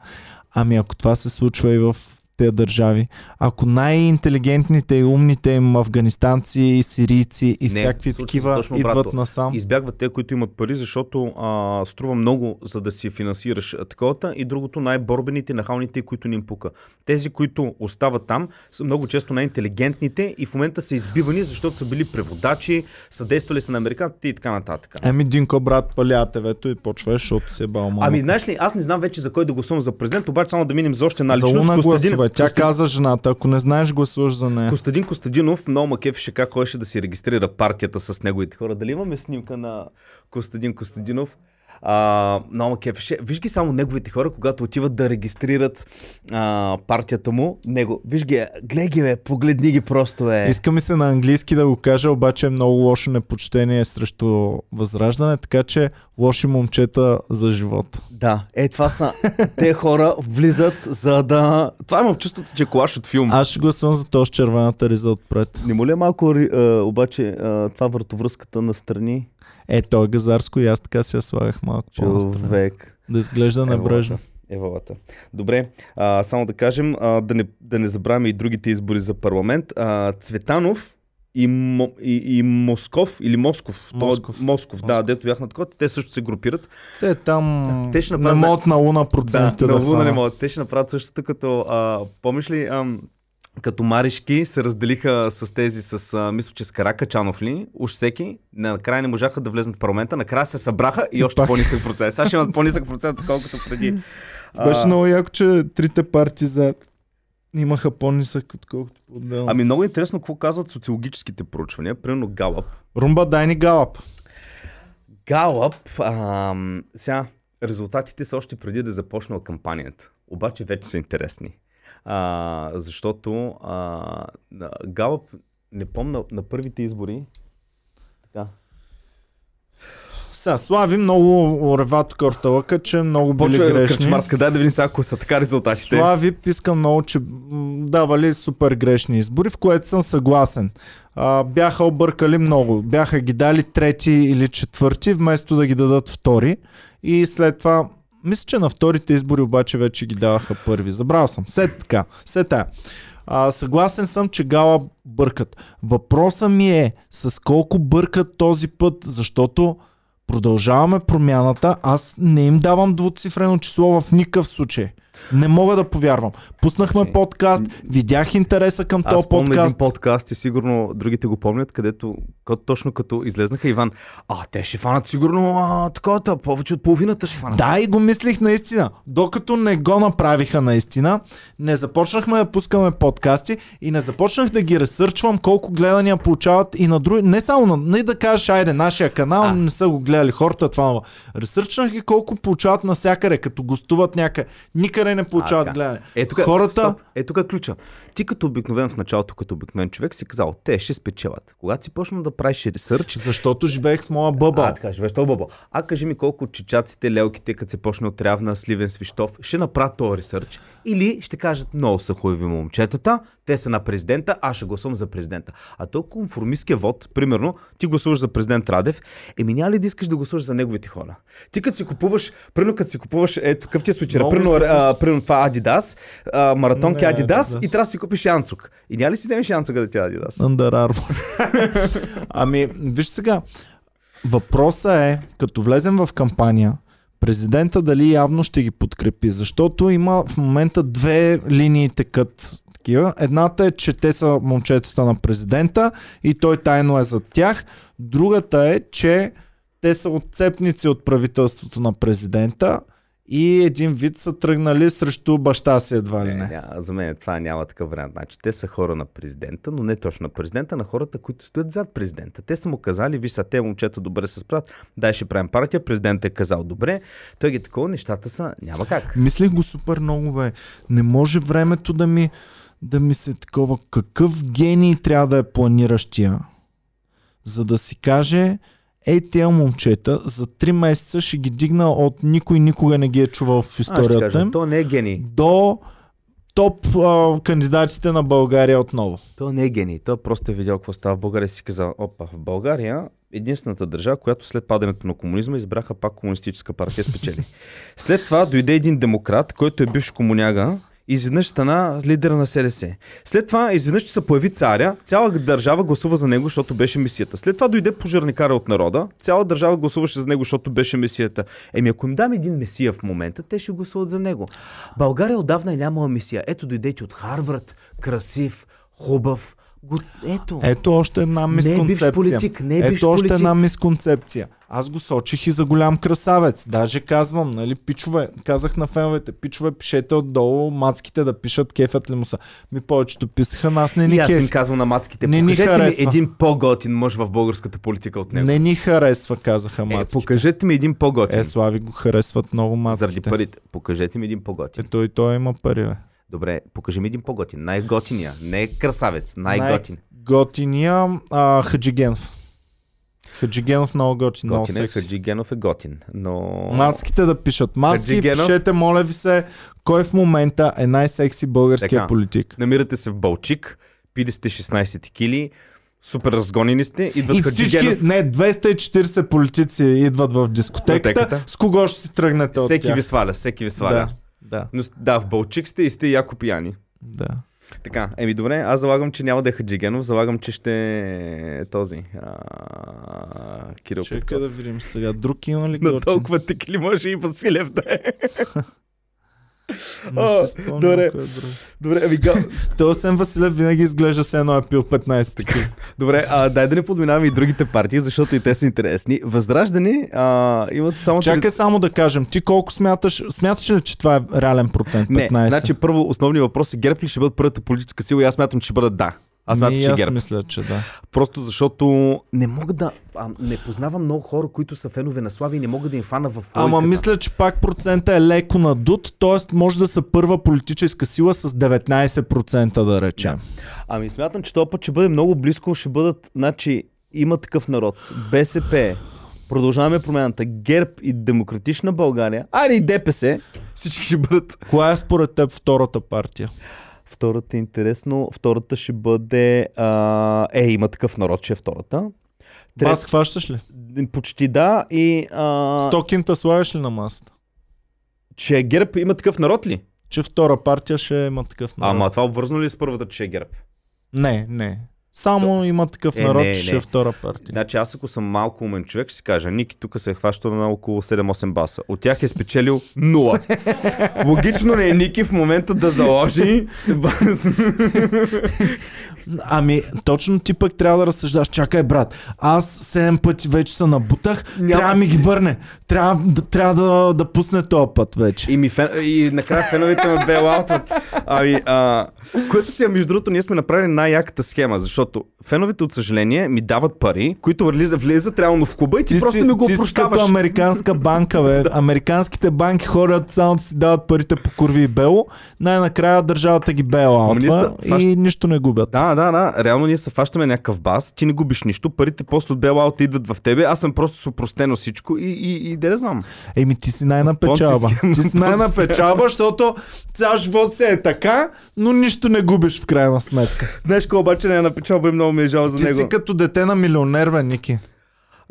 Ами ако това се случва и в тези държави, ако най-интелигентните и умните им афганистанци и сирийци и Не, всякакви такива идват обратно. насам. Избягват те, които имат пари, защото а, струва много, за да си финансираш таковата. И другото, най-борбените, нахалните, които ни им пука. Тези, които остават там, са много често най-интелигентните и в момента са избивани, защото са били преводачи, съдействали са на американците и така нататък. Еми, Динко, брат, пали АТВ-то и почваш, защото се бал малко. Ами, знаеш ли, аз не знам вече за кой да гласувам за президент, обаче само да минем за още една за личност. Луна Костадин, гласове. Тя Костадин, каза жената, ако не знаеш, гласуваш за нея. Костадин Костадинов много ма кефеше как ходеше да си регистрира партията с неговите хора. Дали имаме снимка на Костадин Костадинов? А, много кефеше. Виж ги само неговите хора, когато отиват да регистрират а, партията му. Него. Виж ги, гледай ги, бе, погледни ги просто, е. Иска ми се на английски да го кажа, обаче е много лошо непочтение срещу възраждане, така че лоши момчета за живота. Да, е, това са. Те хора влизат за да... Това имам чувството, че е колаш от филм. Аз ще гласувам за този червената риза отпред. Не му ли е малко а, обаче а, това въртовръзката на страни? Е, той е газарско и аз така си я слагах малко по-настрани. Човек. Да изглежда небрежно. Евалата. Добре, а, само да кажем, а, да, не, да не забравяме и другите избори за парламент. А, Цветанов и, Мо, и, и Москов, или Москов. То- Москов. Москов, да, Москов. дето бях на такова, те също се групират. Те там Те ще не направят- могат на луна Да, процентите да, на Луна не могат. Те ще направят същото като, а, помниш ли, ам, като маришки се разделиха с тези с, а, мисля, че с Каракачанов ли, уж всеки, накрая не можаха да влезнат в парламента, накрая се събраха и, още пак. по-нисък процент. Сега ще имат по-нисък процент, отколкото преди. Беше много яко, че трите партии зад имаха по-нисък, отколкото по-отделно. Ами много интересно какво казват социологическите проучвания, примерно Галъп. Румба, дай ни галап. Галъп, ам, сега, резултатите са още преди да е започнала кампанията. Обаче вече са интересни. А, защото а, Галъп, не помня, на първите избори, така, Сега, Слави много орева тук орталъка, че много били Почва грешни. Кръчмарска, дай да видим сега, ако са така резултатите. Слави писка много, че давали супер грешни избори, в което съм съгласен. А, бяха объркали много. Бяха ги дали трети или четвърти, вместо да ги дадат втори. И след това, мисля, че на вторите избори обаче вече ги даваха първи. Забрал съм. Все така. Все тая. Съгласен съм, че Гала бъркат. Въпросът ми е с колко бъркат този път, защото продължаваме промяната. Аз не им давам двуцифрено число в никакъв случай. Не мога да повярвам. Пуснахме Значи, подкаст, видях интереса към този помня един подкаст. подкаст и сигурно другите го помнят, където ко- точно като излезнаха Иван, а те ще фанат сигурно а, таковата, повече от половината ще фанат. Да, и го мислих наистина. Докато не го направиха наистина, не започнахме да пускаме подкасти и не започнах да ги ресърчвам колко гледания получават и на други. Не само на. Не да кажеш, айде, нашия канал А. не са го гледали хората, това. Ресърчнах ги колко получават навсякъде, като гостуват някъде. Никъде не получават така. гледане. Е, тук, Хората. стоп, е тук е ключа. Ти като обикновен в началото, като обикновен човек, си казал, те ще спечелят. Когато си почнал да правиш ресърч, Защото живеех в моя бъбъл. А, така, живееш в бъбъл. А кажи ми колко чичаците, лелките, като се почне от Трявна, Сливен, Свищов, ще направят този ресърч или ще кажат, много са хубави момчетата, те са на президента, аз ще гласувам за президента. А то конформистския вод, примерно, ти гласуваш за президент Радев, еми няма ли да искаш да гласуваш за неговите хора? Ти като си купуваш, примерно като си купуваш, ето какъв ти е случай, примерно, а, примерно това Адидас, а, маратонки Адидас и трябва да си купиш Янцук. И няма ли си вземеш Янцука да ти е Адидас? Under Armour. ами, виж сега. Въпросът е, като влезем в кампания, президента дали явно ще ги подкрепи, защото има в момента две линии текат такива. Едната е, че те са момчетата на президента и той тайно е зад тях. Другата е, че те са отцепници от правителството на президента и един вид са тръгнали срещу баща си едва ли Не, не. ня, за мен това няма такъв вариант. Значи, те са хора на президента, но не точно на президента, на хората, които стоят зад президента. Те са му казали, виж са, те момчета добре се справят, дай ще правим партия, президентът е казал добре, той ги е такова, нещата са, няма как. Мислих го супер много, бе. Не може времето да ми, да ми се такова. Какъв гений трябва да е планиращия, за да си каже, ей, тези момчета за 3 месеца ще ги дигна от никой никога не ги е чувал в историята кажа, им, то не е гений. до топ а, кандидатите на България отново. То не е гений. Той просто е видял какво става в България и си казал, опа, в България единствената държава, която след падането на комунизма избраха пак комунистическа партия спечели. След това дойде един демократ, който е бивш комуняга изведнъж стана лидера на СДС. След това изведнъж се появи царя, цяла държава гласува за него, защото беше мисията. След това дойде пожарникара от народа, цяла държава гласуваше за него, защото беше мисията. Еми ако им дам един месия в момента, те ще гласуват за него. България отдавна е нямала мисия. Ето дойдете от Харвард, красив, хубав. Го... Ето. Ето още една Не е бивш мисконцепция. политик, не е бивш Ето още политик. една мисконцепция. Аз го сочих и за голям красавец. Даже казвам, нали, пичове, казах на феновете, пичове, пишете отдолу, мацките да пишат, кефят ли му са. Ми повечето писаха, нас не ни И аз им кефи. казвам на мацките, Не ни покажете ми харесва. един по-готин мъж в българската политика от него. Не ни харесва, казаха е, мацките. покажете ми един по-готин. Е, Слави го харесват много мацките. Заради парите. Покажете ми един по-готин. Е, той, той има пари, бе. Добре, покажи ми един по-готин. Най-готиния. Не красавец, най-готин. Готиния а, Хаджигенов. Хаджигенов много готин, много Готин е, секси. Хаджи Генов е готин. Но... Мацките да пишат. Мацки, Хаджигенов? пишете, моля ви се, кой в момента е най-секси българския Така. политик. Намирате се в Балчик, пили сте 16 кили, супер разгонени сте, идват И всички, не, 240 политици идват в дискотеката. Дискотеката. С кого ще си тръгнете от Всеки тях? ви сваля, всеки ви сваля. Да, да, Но, да, в Балчик сте и сте яко пияни. да. Така, еми добре, аз залагам, че няма да е Хаджигенов, залагам, че ще е този а... Кирил Чакай да видим сега. Друг има ли На толкова текли може и Василев да е. Не си спомням добре. кой е друг. Добре, ами, га... Той Осен Василев винаги изглежда се едно е пил 15 такива. Добре, а, дай да не подминаваме и другите партии, защото и те са интересни. Възраждане а, имат само... три- Чакай само да кажем, ти колко смяташ, смяташ ли, че това е реален процент? 15? Не, значи първо основният въпрос е ГЕРБ ли ще бъдат първата политическа сила и аз смятам, че ще бъдат да. Аз смятам, Ми, че аз ГЕРБ. мисля, че да. Просто защото не мога да... А, не познавам много хора, които са фенове на Слави и не мога да им фана в логиката. Ама мисля, че пак процента е леко надут, т.е. може да са първа политическа сила с 19% да речем. Ами смятам, че този път ще бъде много близко, ще бъдат, значи, има такъв народ. БСП, продължаваме промяната, ГЕРБ и Демократична България, айде и ДПС, всички ще бъдат. Коя е според теб втората партия? Втората е интересно, втората ще бъде... А... Е, има такъв народ, че е втората. Трет... Бас хващаш ли? Почти да и... А... Стокинта слагаш ли на масата? Че ГЕРБ има такъв народ ли? Че втора партия ще има такъв народ. Ама това обвързано ли е с първата, че е ГЕРБ? Не, не. Само има такъв Е, народ, не, че ще е втора партия. Значи аз ако съм малко умен човек, ще си кажа, Ники тук се е хващал на около 7-8 баса. От тях е спечелил 0. Логично ли е Ники в момента да заложи бас? Ами, точно ти пък трябва да разсъждаш. Чакай, брат, аз 7 пъти вече се набутах, Няма- трябва да ми ги върне. Трябва, да, трябва да, да пусне този път вече. И, ми фен... и накрая феновете ме белаутват. Ами, а... Което си, между другото, ние сме направили най-яката схема, защото феновете, от съжаление, ми дават пари, които влизат, влизат реално в клуба и ти, просто си, ми го ти прощаваш. като американска банка, бе. Американските банки ходят само да си дават парите по курви и бело. Най-накрая държавата ги са- и фащ- нищо не губят. Да, да, да. Реално ние се фащаме някакъв бас, ти не губиш нищо, парите после от белаута идват в тебе, аз съм просто с упростено всичко и, и, и, да знам. Еми ти си най-напечалба. Ти си най-напечалба, защото цял живот се е така, но нищо не губиш в крайна сметка. Знаеш обаче не е напечал, бе много ми е жал за Ти него. си като дете на милионер, бе, Ники.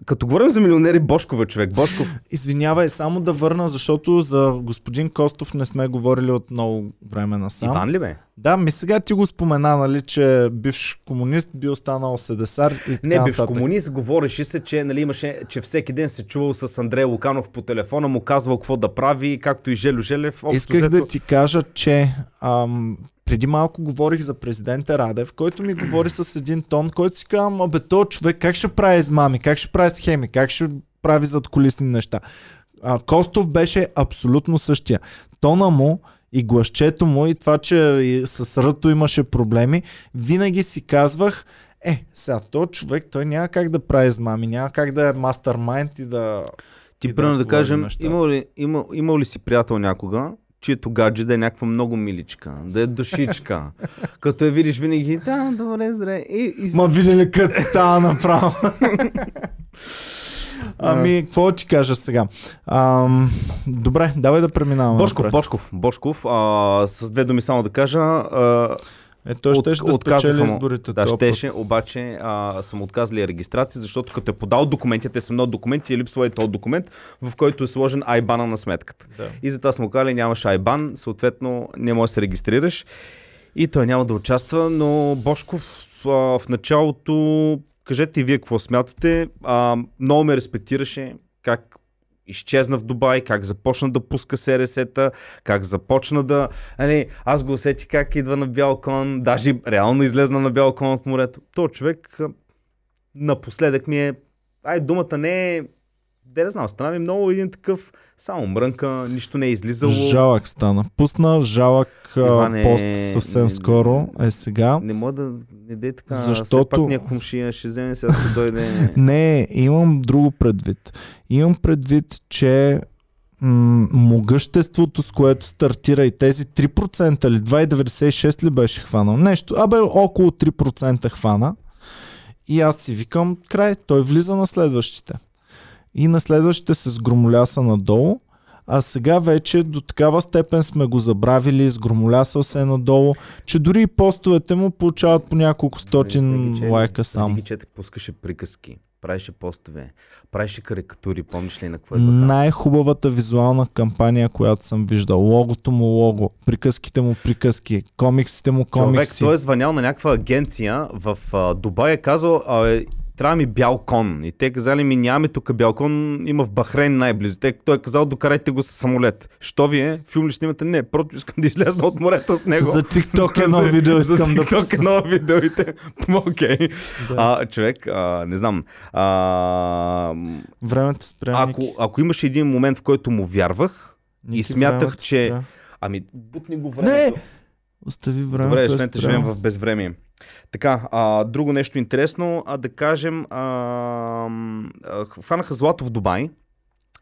Като говорим за милионери, Бошкова човек. Бошков. Извинявай, само да върна, защото за господин Костов не сме говорили от много време насам. Иван ли бе? Да, ми сега ти го спомена, нали, че бивш комунист бил станал седесар и така Не, бивш нататък. комунист, говореше се, че, нали, имаше, че всеки ден се чувал с Андрей Луканов по телефона, му казвал какво да прави, както и Желю Желев. Общо Исках взето- да ти кажа, че ам, преди малко говорих за президента Радев, който ми говори с един тон, който си казвам, абе то човек как ще прави измами, как ще прави схеми, как ще прави зад колисни неща. А, Костов беше абсолютно същия. Тона му и гласчето му и това, че и с ръто имаше проблеми, винаги си казвах, е, сега то човек, той няма как да прави измами, няма как да е мастермайнд и да... Ти примерно да говори кажем, имал ли, имал, имал ли си приятел някога, чието гадже да е някаква много миличка, да е душичка. Като я видиш винаги, да, добре, здравей. И, и... Ма видя ли къде става направо? ами, какво ти кажа сега? Ам, добре, давай да преминаваме. Бошков, напред. Бошков, Бошков, а, с две думи само да кажа, а, Е, той ще, да спечели изборите. Да, щеше, обаче а, са му отказали регистрация, защото като е подал документи, те са много документи и липсва и този документ, в който е сложен айбана на сметката. Да. И затова сме му казали, нямаш айбан, съответно не можеш да се регистрираш. И той няма да участва, но Бошков а, в началото, кажете и вие какво смятате, а, много ме респектираше как изчезна в Дубай, как започна да пуска СРС-та, как започна да... Али, аз го усетих как идва на бял кон, даже реално излезна на бял кон от морето. То човек напоследък ми е... Ай, думата не е... Де не знам, стана ми много един такъв само мрънка, нищо не е излизало. Жалък стана. Пусна жалък Иване, пост съвсем не- скоро. Е сега. Не мога да не дей така, все Защото- пак ние комшия ще вземе сега се дойде. Не, имам друго предвид. Имам предвид, че м- могъществото, с което стартира и тези 3% ли, 2,96 ли беше хванал? Нещо, абе около 3% хвана. И аз си викам, край, той влиза на следващите. И на следващите се сгромоляса надолу, а сега вече до такава степен сме го забравили, сгромолясал се е надолу, че дори и постовете му получават по няколко стотин лайка само. Преди ги четах, пускаше приказки, правеше постове, правеше карикатури, помниш ли на какво идваха? Най-хубавата визуална кампания, която съм виждал. Логото му лого, приказките му приказки, комиксите му Човек, комикси. той е звънял на някаква агенция в а, Дубай, е казал, а, трябва ми бял кон. И те казали ми, нямаме тук бял кон, има в Бахрейн най-близо. Те, той е казал, докарайте го с самолет. Що ви е? Филм ли снимате? Не, просто искам да излезна от морето с него. За TikTok едно видео за искам да TikTok едно видео и те, окей. Да. А, човек, а, не знам. А, Времето спря. ако, ако имаше един момент, в който му вярвах, Ники, и смятах, че- спря. ами бутни го времето. Остави времето. Добре, е освен те спря. живеем в безвремие. Така, а, друго нещо интересно, а, да кажем, а, а, хванаха злато в Дубай.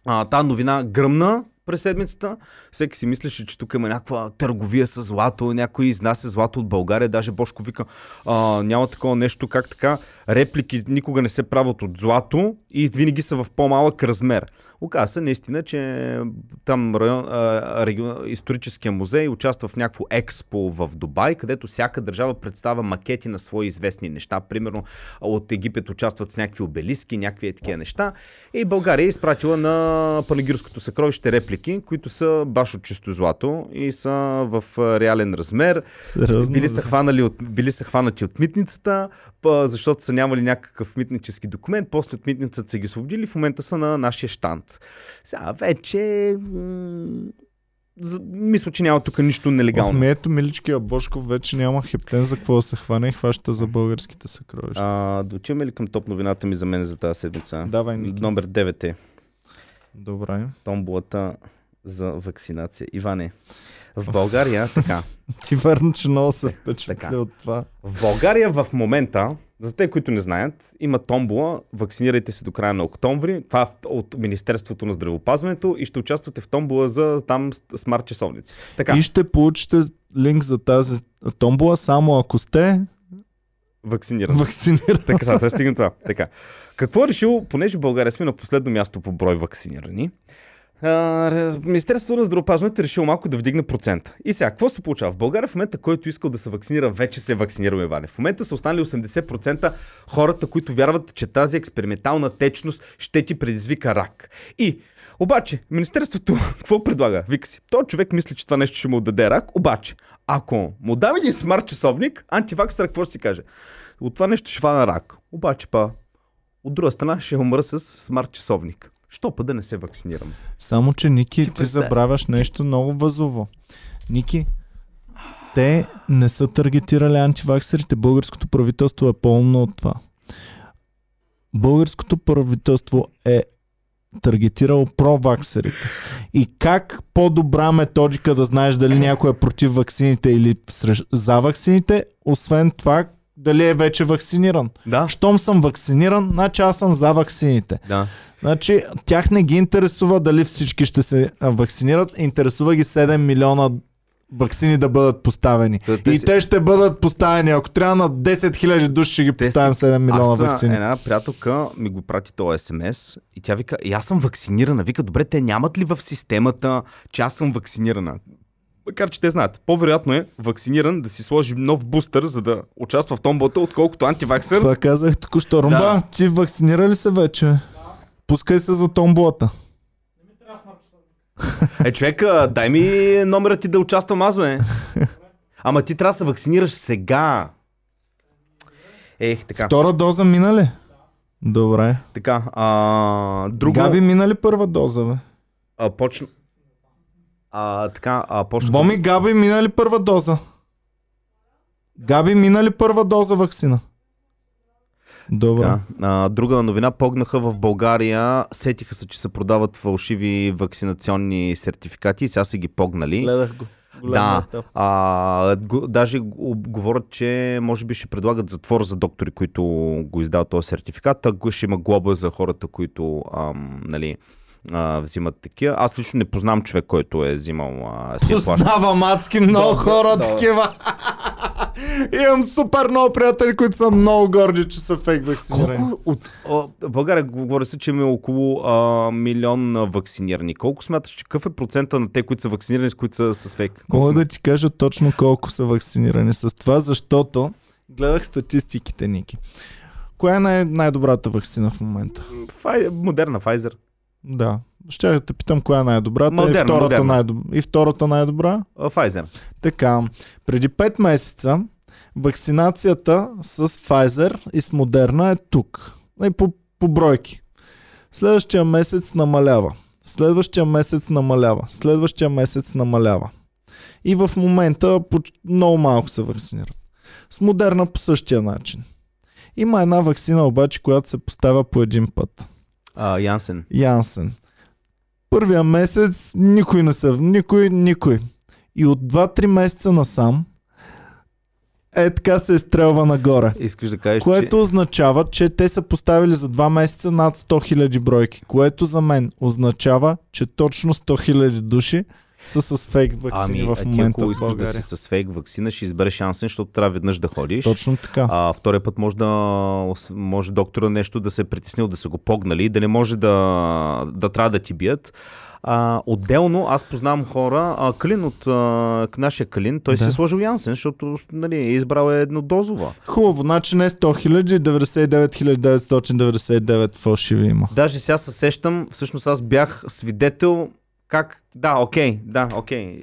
А, та новина гръмна през седмицата. Всеки си мислеше, че тук има някаква търговия с злато, някой изнася злато от България. Даже Бошко вика, а, няма такова нещо, как така. Реплики никога не се правят от злато и винаги са в по-малък размер. Оказа се наистина, че там район, а, регион, историческия музей участва в някакво експо в Дубай, където всяка държава представя макети на свои известни неща. Примерно от Египет участват с някакви обелиски, някакви е такива неща. И България е изпратила на Панагирското съкровище реплики, които са баш от чисто злато и са в реален размер. Сериозно. Били ли? са, хванали от, били са хванати от митницата, па, защото са нямали някакъв митнически документ, после от митницата са ги освободили, в момента са на нашия штант. Сега вече... м, Мисля, че няма тук нищо Ох, нелегално. ми ето миличкия Бошков вече няма хептен за какво да се хване и хваща за българските съкровища. А, да отиваме ли към топ новината ми за мен за тази седмица? Давай, Ники. Номер 9 е Добре. томбулата за вакцинация. Иване, в България, така, Ти вярно, че много се впечатли Така. от това. В България в момента, за те, които не знаят, има томбола, вакцинирайте се до края на октомври, това е от Министерството на здравеопазването и ще участвате в томбола за там смарт часовници. Така, И ще получите линк за тази томбола, само ако сте вакциниран. вакцинирани. Така, сега стигнем това. Така. Какво е решил, понеже България сме на последно място по брой вакцинирани, Министерството на здравеопазването е решило малко да вдигне процента. И сега, какво се получава? В България в момента, който искал да се вакцинира, вече се е вакцинирал Иване. В момента са останали 80% хората, които вярват, че тази експериментална течност ще ти предизвика рак. И обаче, Министерството какво предлага? Вика си, този човек мисли, че това нещо ще му отдаде рак, обаче, ако му дава един смарт часовник, антиваксър какво ще си каже? От това нещо ще фана рак. Обаче па, от друга страна ще умра с смарт часовник. Що па да не се вакцинирам? Само, че Ники, Ти ти, забравяш нещо много възово. Ники, те не са таргетирали антиваксерите. Българското правителство е пълно от това. Българското правителство е таргетирало проваксерите. И как по-добра методика да знаеш дали някой е против ваксините или за ваксините, освен това дали е вече вакциниран. Да. Щом съм вакциниран, значи аз съм за ваксините. Да. Значи, тях не ги интересува дали всички ще се вакцинират. Интересува ги 7 милиона вакцини да бъдат поставени. Та, те и си- те ще бъдат поставени. Ако трябва на 10 000 души ще ги Те поставим 7 милиона аз вакцини. една приятелка ми го прати този СМС и тя вика, и аз съм вакцинирана. Вика, добре, те нямат ли в системата, че аз съм вакцинирана? Макар, че те знаят. По-вероятно е вакциниран да си сложи нов бустър, за да участва в томбата, отколкото антиваксър. Това казах току-що. Румба, Да. ти вакцинира ли се вече? Пускай се за томболата. Е, човека, дай ми номера ти да участвам аз, бе. Ама ти трябва да се вакцинираш сега. Ех, така. Втора доза мина ли? Добре. Така, а, друго... Габи мина ли първа доза, бе? А, почна... А, така, а, почна... Боми, Габи мина ли първа доза? Габи мина ли първа доза вакцина? Добре. Така, а, друга новина, погнаха в България, сетиха се, че се продават фалшиви вакцинационни сертификати и сега са ги погнали. Гледах го. Да, а, го, даже го- говорят, че може би ще предлагат затвор за доктори, които го издават този сертификат, а ще има глоба за хората, които ам, нали, а, взимат такива. Аз лично не познам човек, който е взимал а, си е плащал. Познавам адски много Да, хора да. такива. Имам супер много приятели, които са много горди, че са фейк вакцинирани. Колко от... А, в България говори се, че има около а, милион а, вакцинирани. Колко смяташ, че какъв е процента на те, които са вакцинирани, с които са с фейк? Колко? Мога да ти кажа точно колко са вакцинирани с това, защото гледах статистиките, Ники. Коя е най- най-добрата вакцина в момента? Фай... Модерна, Pfizer. Да. Ще да те питам коя е най-добрата Модерна, и, втората модерна. най-доб... и втората най-добра. Pfizer. Така, преди 5 месеца вакцинацията с Pfizer и с Moderna е тук. И по, по бройки. Следващия месец намалява. Следващия месец намалява. Следващия месец намалява. И в момента много малко се вакцинират. С модерна по същия начин. Има една вакцина обаче, която се поставя по един път. А, Янсен. Янсен. Първия месец никой не се... Никой, никой. И от 2-3 месеца насам е така се изстрелва нагоре. Искаш да кажеш, Което че... означава, че те са поставили за 2 месеца над 100 000 бройки. Което за мен означава, че точно 100 000 души са с фейк вакцини Ами, в момента ако в искаш да си с фейк вакцина, ще избереш шансен, защото трябва веднъж да ходиш. Точно така. А втория път може да може доктора нещо да се е притеснил, да са го погнали, да не може да, да трябва да ти бият. А, отделно, аз познавам хора, а, Калин от а, нашия Калин, той Да. си е сложил Янсен, защото нали, е избрал еднодозова. Хубаво, значи не 100 000, 99 999 фалшиви има. Даже сега се сещам, всъщност аз бях свидетел как... Да, окей, да, окей. Е,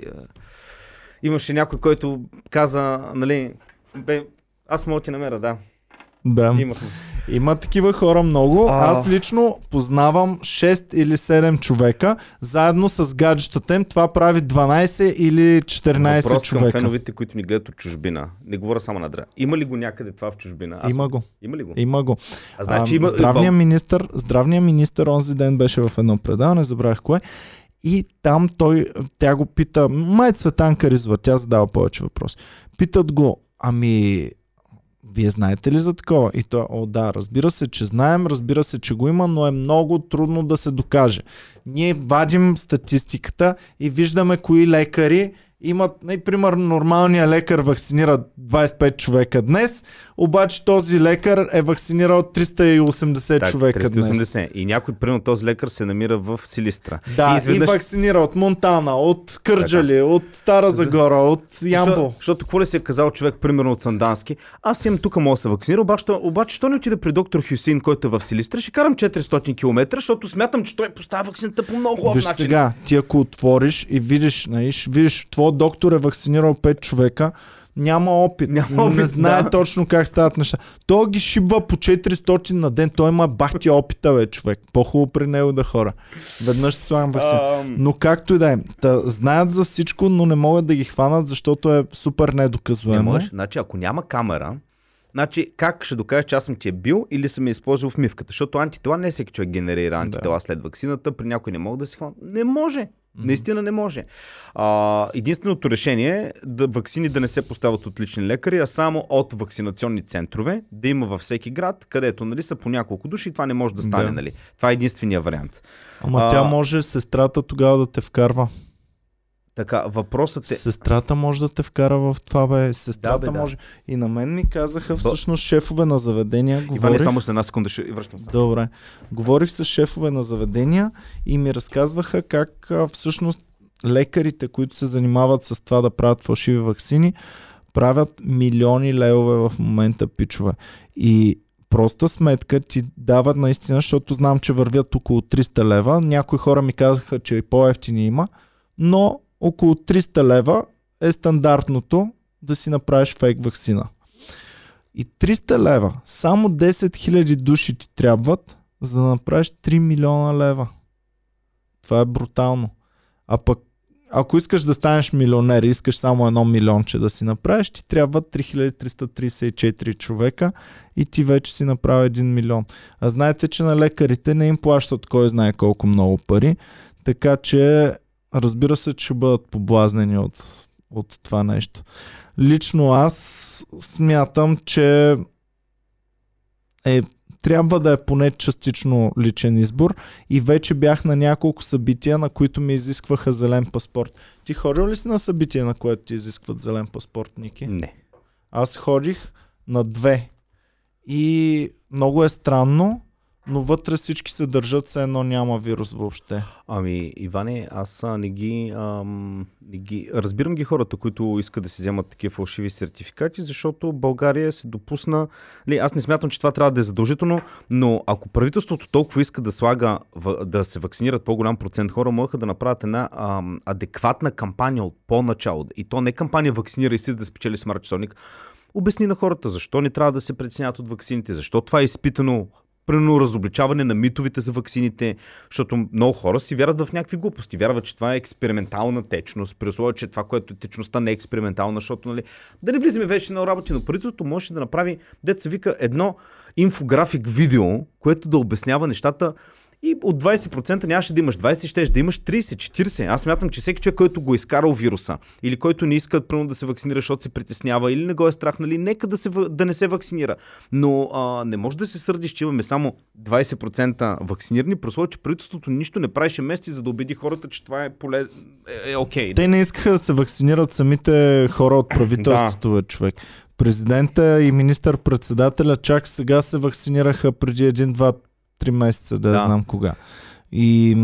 Имаше някой, който каза, нали, бе, аз мога ти намеря, да. Да. Имахме. Има такива хора много. А. Аз лично познавам 6 или 7 човека, заедно с гаджетата им. Това прави 12 или 14 Въпрос към човека. феновите, които ни гледат от чужбина. Не говоря само на Дра. Има ли го някъде това в чужбина? Аз... Има го. Има ли го? Има го. А значи има... здравният, министр, здравният министр онзи ден беше в едно предаване, забравих кое. И там той, тя го пита, май Цветанка Ризова, тя задава повече въпроси. Питат го, ами, вие знаете ли за такова? И той, о да, разбира се, че знаем, разбира се, че го има, но е много трудно да се докаже. Ние вадим статистиката и виждаме кои лекари имат, например, нормалният лекар вакцинира 25 човека днес, обаче този лекар е вакцинирал 380 Так, човека днес. 380. И някой, примерно този лекар се намира в Силистра. Да, и, изведнъж- вакцинира от Монтана, от Кърджали, от Стара За- Загора, от Ямбол. Защо- Защото какво ли си е казал човек, примерно от Сандански, аз имам тук мога да се вакцинира, обаче, обаче що не отида при доктор Хюсейн, който е в Силистра, ще карам 400 км, защото смятам, че той поставя вакцината по много хубав начин. сега, ти ако отвориш и видиш, наиш, видиш, твой доктор е вакцинирал 5 човека, няма опит, Няма опит, не знае да. точно как стават неща. Той ги шибва по 400 на ден, той има бахти опита, бе, човек. По-хубаво при него да хора. Веднъж си слагам вакцина. Ам, Но както и да е, та, знаят за всичко, но не могат да ги хванат, защото е супер не недоказуемо. можеш. Значи, ако няма камера, значи как ще докажеш, че аз съм ти е бил или съм е използвал в мивката? Защото антитела не всеки човек генерира антитела след вакцината, при някой не могат да си хванат. Не може. Наистина не може. А, единственото решение е да вакцини да не се поставят от лични лекари, а само от вакцинационни центрове, да има във всеки град, където нали, са по няколко души и това не може да стане. Да. Нали. Това е единствения вариант. Ама А- тя може сестрата тогава да те вкарва. Така, въпросът е... Сестрата може да те вкара в това, бе. Сестрата Да, бе, да. може. И на мен ми казаха всъщност шефове на заведения. Иване, Говорих... само с една секунда ще връщам се. Добре. Говорих с шефове на заведения и ми разказваха как всъщност лекарите, които се занимават с това да правят фалшиви вакцини, правят милиони левове в момента, пичове. И проста сметка ти дават наистина, защото знам, че вървят около 300 лева. Някои хора ми казаха, че и по-ефтини има, но около 300 лева е стандартното да си направиш фейк вакцина. И 300 лева, само 10 000 души ти трябват, за да направиш 3 милиона лева. Това е брутално. А пък, ако искаш да станеш милионер и искаш само едно милионче да си направиш, ти трябва 3334 човека и ти вече си направи 1 милион. А знаете, че на лекарите не им плащат кой знае колко много пари, така че разбира се, че бъдат поблазнени от, от това нещо. Лично аз смятам, че е, трябва да е поне частично личен избор и вече бях на няколко събития, на които ми изискваха зелен паспорт. Ти ходил ли си на събитие, на което ти изискват зелен паспорт, Ники? Не. Аз ходих на две. И много е странно, но вътре всички се държат, все едно няма вирус въобще. Ами, Иване, аз не ги, ам, не ги... Разбирам ги хората, които искат да си вземат такива фалшиви сертификати, защото България се допусна... Ли, аз не смятам, че това трябва да е задължително, но ако правителството толкова иска да слага, да се вакцинират по-голям процент хора, могат да направят една ам, адекватна кампания от по-начало. И то не кампания вакцинирай си, да спечели смарт часовник. Обясни на хората защо не трябва да се притесняват от вакцините, защо това е изпитано примерно разобличаване на митовете за ваксините, защото много хора си вярват в някакви глупости. Вярват, че това е експериментална течност, при условие, че това, което е течността не е експериментална, защото, нали, да не влизаме вече на работи, но правителството може да направи, деца вика, едно инфографик видео, което да обяснява нещата и от 20% нямаше да имаш 20, ще да имаш 30, 40. Аз мятам, че всеки човек, който го е изкарал вируса, или който не иска пръвно да се вакцинира, защото се притеснява, или не го е страх, нали, нека да, се, да не се вакцинира. Но а, не може да се сърдиш, че имаме само 20% вакцинирани, при че правителството нищо не правеше мести, за да убеди хората, че това е поле... е, е окей. Те не искаха да се вакцинират самите хора от правителството, да. човек президента и министър-председателя чак сега се вакцинираха преди един-два 3 месеца, да, да. знам кога. И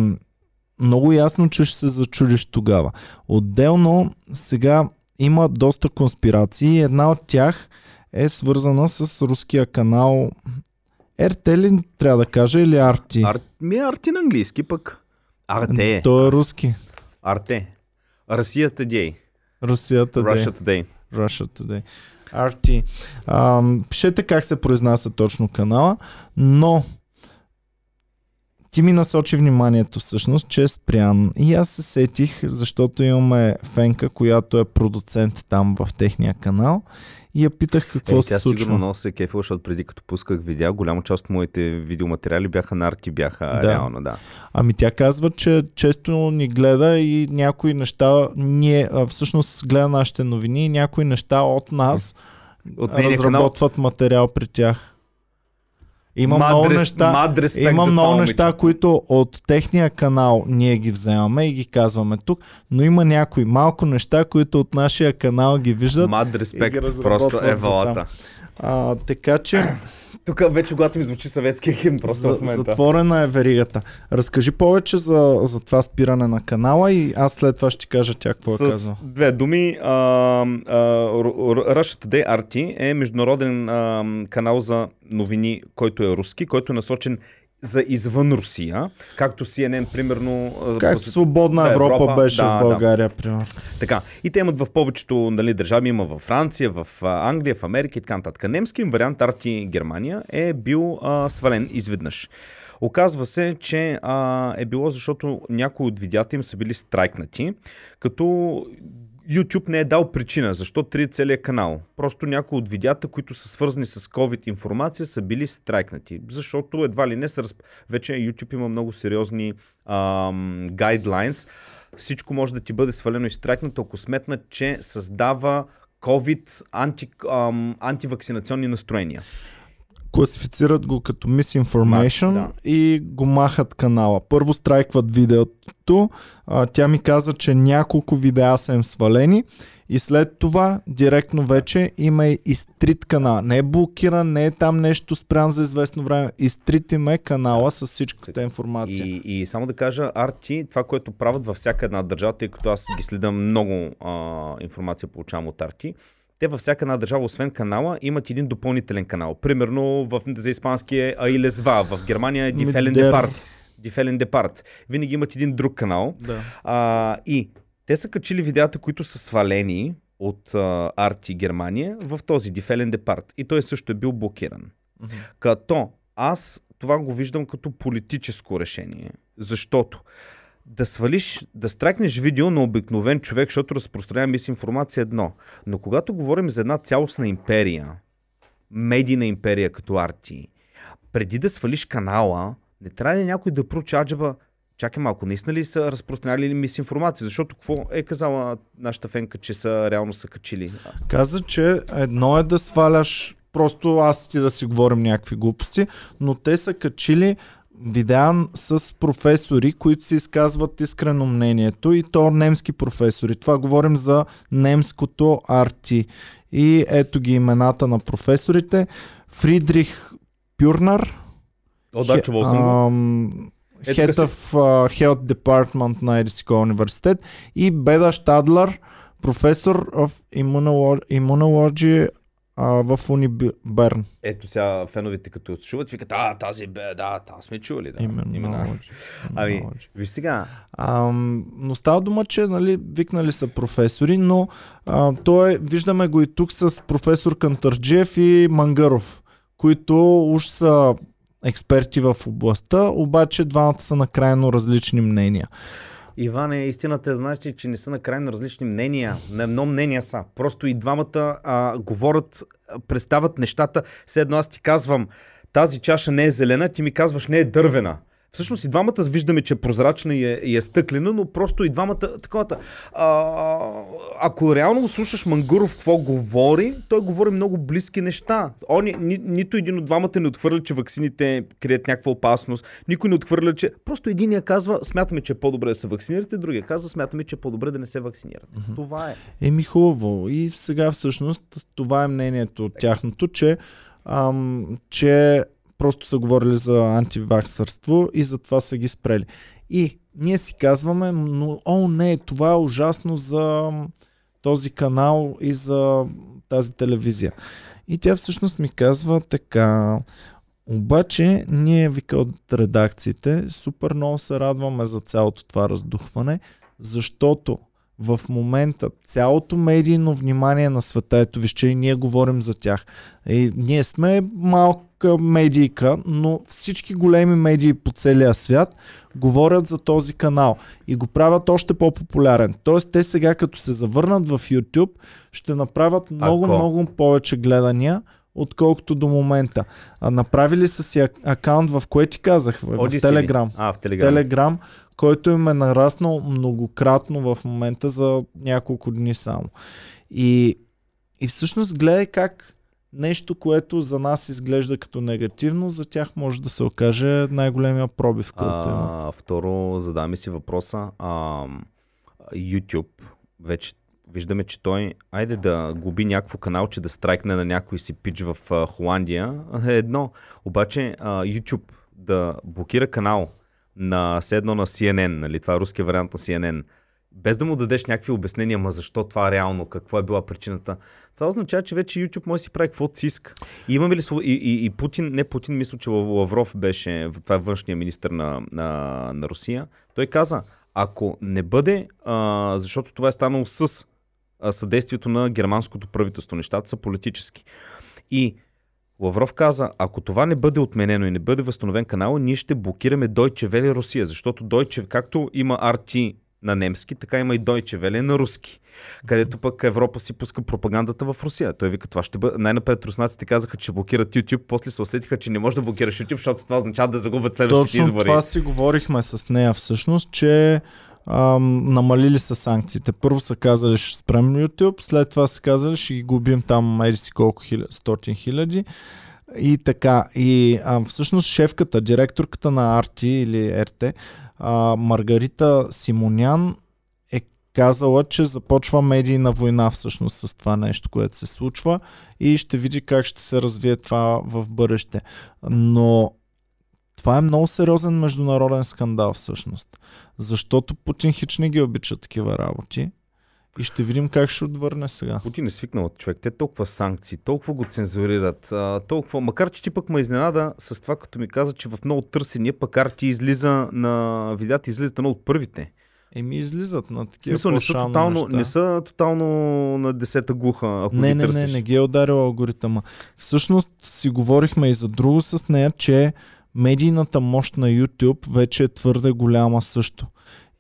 много ясно, че ще се зачудиш тогава. Отделно, сега има доста конспирации. Една от тях е свързана с руския канал RT ли трябва да кажа или Арти? Ар... Ми е Арти на английски пък. Арте. Той е руски. Арте. Русия Today. Русия Today. Russia Today. Russia Today. Арти. Пишете е как се произнася точно канала, но ти ми насочи вниманието всъщност, че е спрян. И аз се сетих, защото имаме Фенка, която е продуцент там в техния канал. И я питах какво е, се случва. Тя сигурно много се кефила, защото преди като пусках видеа, голяма част от моите видеоматериали бяха на арти, бяха да. реално, да. Ами тя казва, че често ни гледа и някои неща, ние всъщност гледа нашите новини и някои неща от нас от разработват канал... материал при тях. Има мад много неща, има много неща, които от техния канал ние ги вземаме и ги казваме тук, но има някои малко неща, които от нашия канал ги виждат. Мад респект, просто е валата. А, така че тук вече когато ми звучи съветския химн просто за, в момента. Затворена е веригата. Разкажи повече за, за това спиране на канала и аз след това ще ти кажа тя какво е казал. две думи. А, а, Russia Today RT е международен а, канал за новини, който е руски, който е насочен за извън Русия, както CNN, примерно... Както свободна да, Европа, Европа беше да, в България, да. примерно. Така. И те имат в повечето нали, държави, има в Франция, в Англия, в Америка и така нататък. Немски вариант Арти Германия е бил а, свален изведнъж. Оказва се, че а, е било защото някои от видеята им са били страйкнати, като YouTube не е дал причина защо три целият канал. Просто някои от видеята, които са свързани с COVID информация, са били страйкнати. Защото едва ли не са... Разп... Вече YouTube има много сериозни ам, guidelines. Всичко може да ти бъде свалено и страйкнато, ако сметнат, че създава COVID анти, ам, антивакцинационни настроения класифицират го като misinformation Мат, да. и го махат канала. Първо страйкват видеото, а, тя ми каза, че няколко видеа са им свалени и след това директно вече има и стрит канал. Не е блокиран, не е там нещо спрян за известно време. Изтрит им е канала с всичката информация. И, и само да кажа, Арти, това, което правят във всяка една държава, тъй като аз ги следам много а, информация получавам от Арти, те във всяка една държава, освен канала, имат един допълнителен канал. Примерно в, за испански е Айлезва, в Германия е Дифелен Департ. Дифелен Департ. Винаги имат един друг канал. Да. А, и те са качили видеята, които са свалени от а, Арти Германия в този Дифелен Департ. И той също е бил блокиран. Mm-hmm. Като аз това го виждам като политическо решение. Защото да свалиш, да страйкнеш видео на обикновен човек, защото разпространява мисинформация едно. Но когато говорим за една цялостна империя, медийна империя като Арти, преди да свалиш канала, не трябва ли някой да проучи аджаба, чакай малко, наистина ли са разпространяли ли мисинформация? Защото какво е казала нашата фенка, че са реално са качили? Каза, че едно е да сваляш просто аз ти да си говорим някакви глупости, но те са качили видеа с професори, които си изказват искрено мнението и то немски професори. Това говорим за немското арти. И ето ги имената на професорите. Фридрих Пюрнар. О, да, чувал съм го. Head of Health Department на Ерисикова университет и Беда Штадлер, професор of Immunology а, в Униберн. Ето сега феновете като чуват, викат, а, тази бе, да, там сме чували, да. Именно. Именно. ами, виж сега. А, но става дума, че нали, викнали са професори, но а, той, виждаме го и тук с професор Кантарджиев и Мангаров, които уж са експерти в областта, обаче двамата са на крайно различни мнения. Иване, истината е значи, че не са на крайно различни мнения. На едно мнение са. Просто и двамата а, говорят, представят нещата. Все едно аз ти казвам, тази чаша не е зелена, ти ми казваш не е дървена. Всъщност и двамата виждаме, че е прозрачна и е, и е стъклена, но просто и двамата таковата. А, ако реално слушаш Мангуров какво говори, той говори много близки неща. Он, ни, ни, нито един от двамата не отхвърля, че ваксините крият някаква опасност. Никой не отхвърля, че... Просто един я казва, смятаме, че е по-добре да се вакцинирате, другия казва, смятаме, че е по-добре да не се вакцинирате. Mm-hmm. Това е. Еми хубаво. И сега всъщност това е мнението от тяхното, че, ам, че просто са говорили за антиваксърство и затова са ги спрели. И ние си казваме, но о не, това е ужасно за този канал и за тази телевизия. И тя всъщност ми казва така, обаче ние, вика от редакциите, супер много се радваме за цялото това раздухване, защото в момента цялото медийно внимание на света, ето вижте, и ние говорим за тях. И ние сме малка медийка, но всички големи медии по целия свят говорят за този канал и го правят още по-популярен. Тоест те сега като се завърнат в YouTube ще направят много, Ако... много повече гледания, отколкото до момента. А направили са си акаунт, в кое ти казах? В, в Телеграм. А, в Телеграм. Телеграм който им е нараснал многократно в момента за няколко дни само. И, и всъщност гледай как нещо, което за нас изглежда като негативно, за тях може да се окаже най-големия пробив, който има. Второ, задаме си въпроса. А, YouTube, вече виждаме, че той, айде да губи някакво канал, че да страйкне на някой си пич в а, Холандия, е едно. Обаче а, YouTube да блокира канал, на седно на CNN, нали, това е руския вариант на CNN, без да му дадеш някакви обяснения, ма защо това реално, какво е била причината, това означава, че вече YouTube може да си прави каквото си иска. И имаме ли и, и, и Путин, не Путин, мисля, че Лавров беше, това е външния министр на, на, на Русия, той каза, ако не бъде, а, защото това е станало с съдействието на германското правителство, нещата са политически. И Лавров каза, ако това не бъде отменено и не бъде възстановен канал, ние ще блокираме Deutsche Welle Русия, защото Deutsche, както има RT на немски, така има и Deutsche Welle на руски. Където пък Европа си пуска пропагандата в Русия. Той вика, това ще бъде. Най-напред руснаците казаха, че блокират YouTube, после се усетиха, че не може да блокираш YouTube, защото това означава да загубят следващите Точно избори. Това си говорихме с нея всъщност, че ам, намалили са санкциите. Първо са казали, ще спрем YouTube, след това са казали, ще ги губим там, еди си колко хиляди, стотин хиляди. И така, и а, всъщност шефката, директорката на Арти или РТ, а, Маргарита Симонян е казала, че започва медийна война всъщност с това нещо, което се случва и ще види как ще се развие това в бъдеще. Но това е много сериозен международен скандал всъщност. Защото Путин хич не ги обича такива работи. И ще видим как ще отвърне сега. Путин е свикнал от човек. Те толкова санкции, толкова го цензурират, а, толкова... Макар, че ти пък ме изненада с това, като ми каза, че в много търсения пък арти излиза на видеята, излизат едно от първите. Еми излизат на такива Смисъл, не са, тотално, не са тотално на десета глуха, ако не, не, търсиш. не, не ги е ударил алгоритъма. Всъщност си говорихме и за друго с нея, че медийната мощ на YouTube вече е твърде голяма също.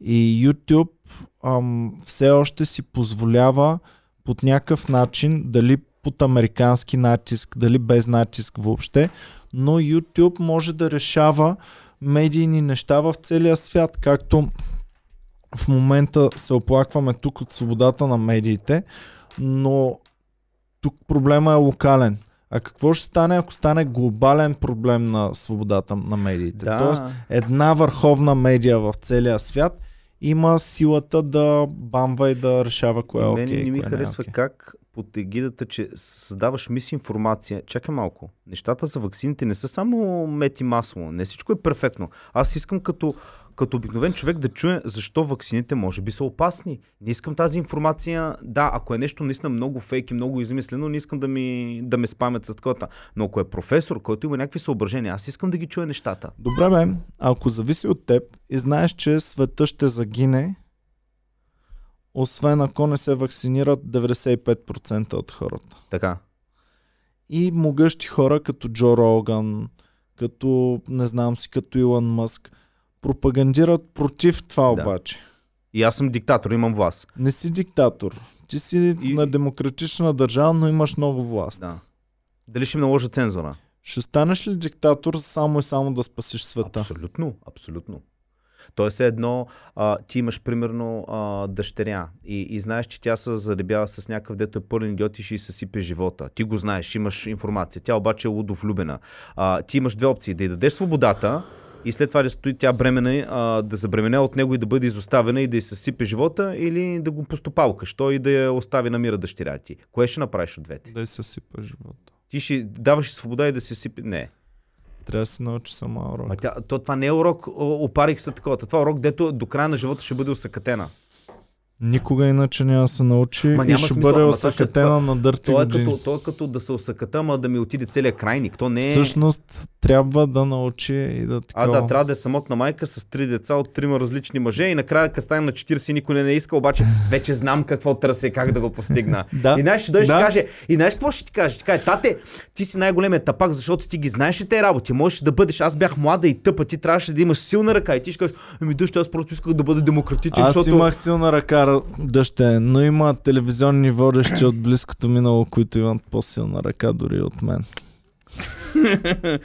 И YouTube ам, все още си позволява под някакъв начин, дали под американски натиск, дали без натиск въобще, но YouTube може да решава медийни неща в целия свят, както в момента се оплакваме тук от свободата на медиите, но тук проблема е локален. А какво ще стане, ако стане глобален проблем на свободата на медиите? Да. Тоест, една върховна медия в целия свят има силата да бамва и да решава кое е окей. Мен не ми кое харесва не е okay. как под егидата, че създаваш мисинформация. Чакай малко. Нещата за ваксините не са само мет и масло. Не всичко е перфектно. Аз искам като като обикновен човек да чуе защо ваксините може би са опасни. Не искам тази информация, да, ако е нещо наистина много фейк и много измислено, не искам да, ми, да ме спамят с такова. Но ако е професор, който има някакви съображения, аз искам да ги чуя нещата. Добре, бе, ако зависи от теб и знаеш, че света ще загине, освен ако не се вакцинират 95% от хората. Така. И могъщи хора като Джо Роган, като, не знам си, като Илон Мъск, пропагандират против това Да. обаче. И аз съм диктатор, имам власт. Не си диктатор. Ти си И- на демократична държава, но имаш много власт. Да. Дали ще ми наложа цензура? Ще станеш ли диктатор само и само да спасиш света? Абсолютно, абсолютно. Тоест е едно, а, ти имаш примерно а, дъщеря и, и знаеш, че тя се заребява с някакъв, дето е пълен идиот и ще й съсипе живота. Ти го знаеш, имаш информация. Тя обаче е лудо влюбена. А, ти имаш две опции. Да й дадеш свободата и след това да стои тя бремена, а, да забремене от него и да бъде изоставена и да й съсипе живота или да го постопалкаш, той и да я остави на мира дъщеря ти. Кое ще направиш от двете? Да й съсипа живота. Ти ще даваш свобода и да се сипе... Не. Трябва да се научи сама урок. Ма тя, то, това не е урок, опарих се такова. Това е урок, дето до края на живота ще бъде усъкътена. Никога иначе няма да се научи Ма и ще смисъл, бъде ще- осъкатена на дърти То е, години. като, то е като да се усъката, ама да ми отиде целият крайник. То не е... Всъщност трябва да научи и да А, такова. да, трябва да е самотна майка с три деца от трима различни мъже и накрая, като станем на 40 никой не, не иска, обаче вече знам какво търся и как да го постигна. Да. И знаеш, ще дойде, ще Да. каже, и знаеш какво ще ти каже? Ще каже, тате, ти си най-големият тапак, защото ти ги знаеш и те работи. Можеш да бъдеш, аз бях млада и тъпа, ти трябваше да имаш силна ръка и ти ще кажеш, ами дъщ, аз просто исках да бъда демократичен, Аз защото... имах силна ръка, дъще, но има телевизионни водещи от близкото минало, които имат по-силна ръка дори от мен.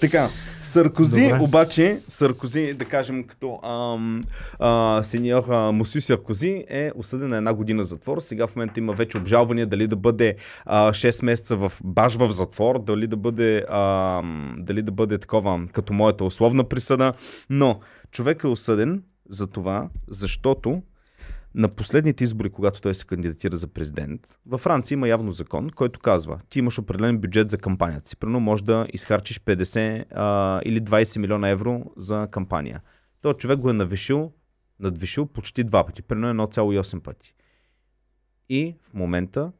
Така, Саркози, Добре. обаче, Саркози, да кажем като ам, а, сеньор а, Мусю Саркози е осъден на една година затвор. Сега в момента има вече обжалвания дали да бъде а, 6 месеца в баш в затвор, дали да бъде, а, дали да бъде такова като моята условна присъда. Но човек е осъден за това, защото на последните избори, когато той се кандидатира за президент, във Франция има явно закон, който казва, ти имаш определен бюджет за кампанията си. Примерно може да изхарчиш 50 а, или 20 милиона евро за кампания. Той човек го е навишил, надвишил почти два пъти, примерно 1,8 пъти. И в момента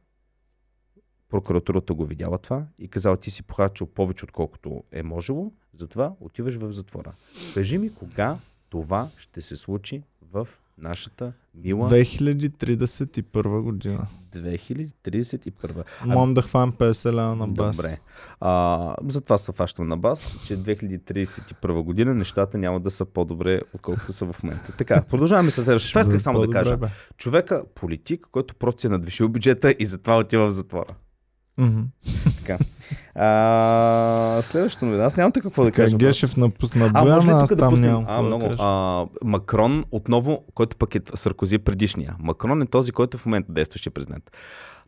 прокуратурата го видяла това и казала, ти си похарчил повече отколкото е можело, затова отиваш в затвора. Кажи ми кога това ще се случи в нашата мила 2031 година. 2031. Мом да хвам 50 лева на бас. Добре. А, затова се фащам на бас, че 2031 година нещата няма да са по-добре, отколкото са в момента. Така, продължаваме с следващото. Това исках само да кажа. бе. Човека, политик, който просто си е надвишил бюджета и затова отива в затвора. Мгм. Така. А, следващото новина. Аз нямам така какво да кажа. Гешев напусна А, може ли Бояна, аз да там пуснем? нямам А, какво да много. кажа. А, Макрон отново, който пък е Саркози предишния. Макрон е този, който в момента действащия президент.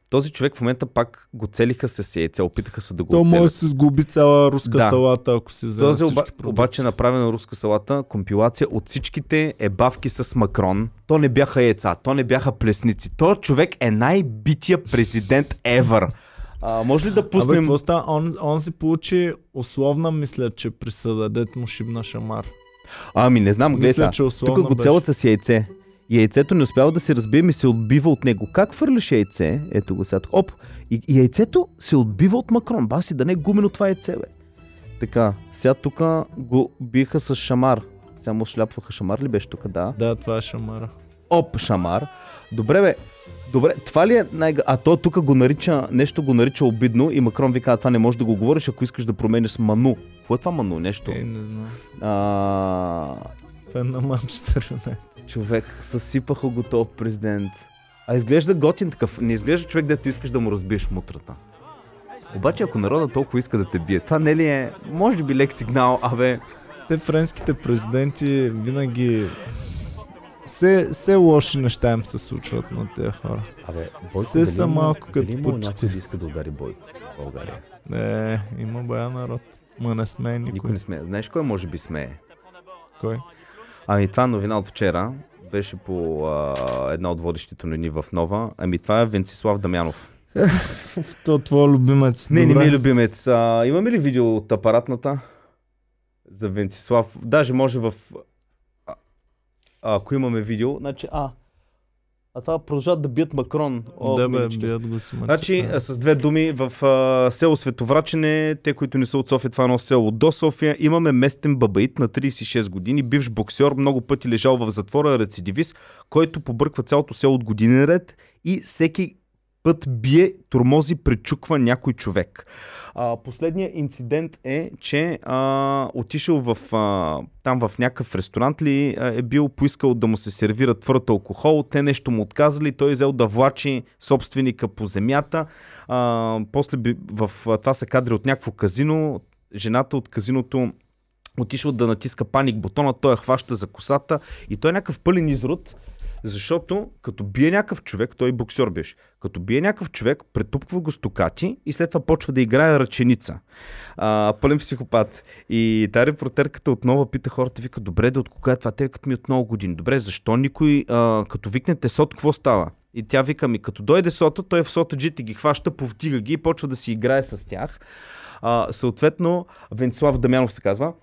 Този човек в момента пак го целиха с яйце, опитаха се да го То може да оцелят. се сгуби цяла руска Да. салата, ако си вземе Този оба, продукти. обаче е направена руска салата, компилация от всичките ебавки с Макрон. То не бяха яйца, то не бяха плесници. То човек е най-бития президент ever. А, може ли да Абе, пуснем... какво става? Он, он си получи условна, мисля, че присъда, дет му шибна шамар. Ами не знам, че условна Тук го целят с яйце. И яйцето не успява да се разбие, ми се отбива от него. Как фърляш яйце? Ето го сега. Оп! И, и яйцето се отбива от Макрон. Баси, да не е гумено това яйце, бе. Така, сега тук го биха с шамар. Сега му шляпваха шамар ли беше тук? Да. Да, това е шамара. Оп, шамар. Добре, бе. Добре, това ли е най А то тук го нарича, нещо го нарича обидно и Макрон ви казва, това не можеш да го говориш, ако искаш да промениш ману. Какво е това ману? Нещо. Е, не знам. А, Фен на Манчестър Юнайтед. човек, съсипаха го този президент. А изглежда готин такъв. Не изглежда човек, дето искаш да му разбиеш мутрата. Обаче, ако народа толкова иска да те бие, това не ли е, може би лек сигнал, абе, Те френските президенти винаги все, все лоши неща им се случват на тези хора. Абе, Все са малко като да иска да удари Бойко в България? Е, има бая народ. Ма не сме никой. Никой не смее. Знаеш кой може би смее? Кой? Ами това новина от вчера. Беше по а, една от водещите новини в Нова. Ами това е Венцислав Дамянов. То твой любимец. Не, не ми е любимец. А, имаме ли видео от апаратната за Венцислав? Даже може в... А, ако имаме видео, значи... А, а това продължават да бият Макрон. О, да бе, бият го си. Значи, а, с две думи, в а, село Световрачене, те, които не са от София, това е едно село до София, имаме местен бабаит на 36 години, бивш боксер, много пъти лежал в затвора, рецидивист, който побърква цялото село от години ред и всеки път бие, тормози, пречуква някой човек. А, последният инцидент е, че а, отишъл в, а, там в някакъв ресторант ли а, е бил поискал да му се сервира твърд алкохол, те нещо му отказали, той е взел да влачи собственика по земята. А, после би, в, това са кадри от някакво казино, жената от казиното отишъл да натиска паник бутона, той я хваща за косата и той е някакъв пълен изрод, защото като бие някакъв човек, той боксер беше, като бие някакъв човек, претупква го стокати и след това почва да играе ръченица. А, пълен психопат. И тази репортерката отново пита хората, вика, добре, да от кога е това? Те като ми от много години. Добре, защо никой, а, като викнете сот, какво става? И тя вика ми, като дойде сота, той в сота джити ги хваща, повдига ги и почва да си играе с тях. А, съответно, Венцислав Дамянов се казва,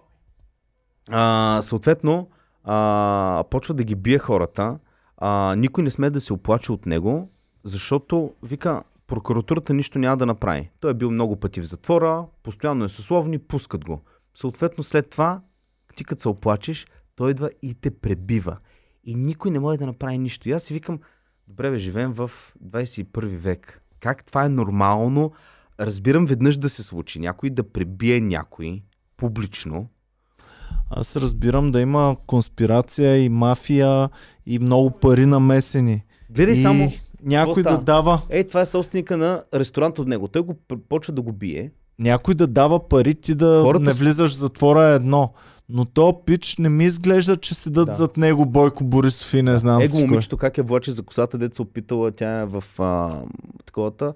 а, съответно, а, почва да ги бие хората. А, никой не сме да се оплаче от него, защото, вика, прокуратурата нищо няма да направи. Той е бил много пъти в затвора, постоянно е съсловни, пускат го. Съответно, след това, ти като се оплачеш, той идва и те пребива. И никой не може да направи нищо. И аз си викам, добре бе, живеем в 21 век. Как това е нормално? Разбирам веднъж да се случи. Някой да пребие някой публично, Аз разбирам да има конспирация и мафия и много пари намесени. Гледай и само. някой да дава, Е, това е собственика на ресторант от него. Той го почва да го бие. някой да дава пари ти да Хората не влизаш в затвора е едно. Но то пич не ми изглежда, че седат Да. зад него Бойко Борисов и не знам Его момичето как я влачи за косата, се опитала, тя е в а, таковата.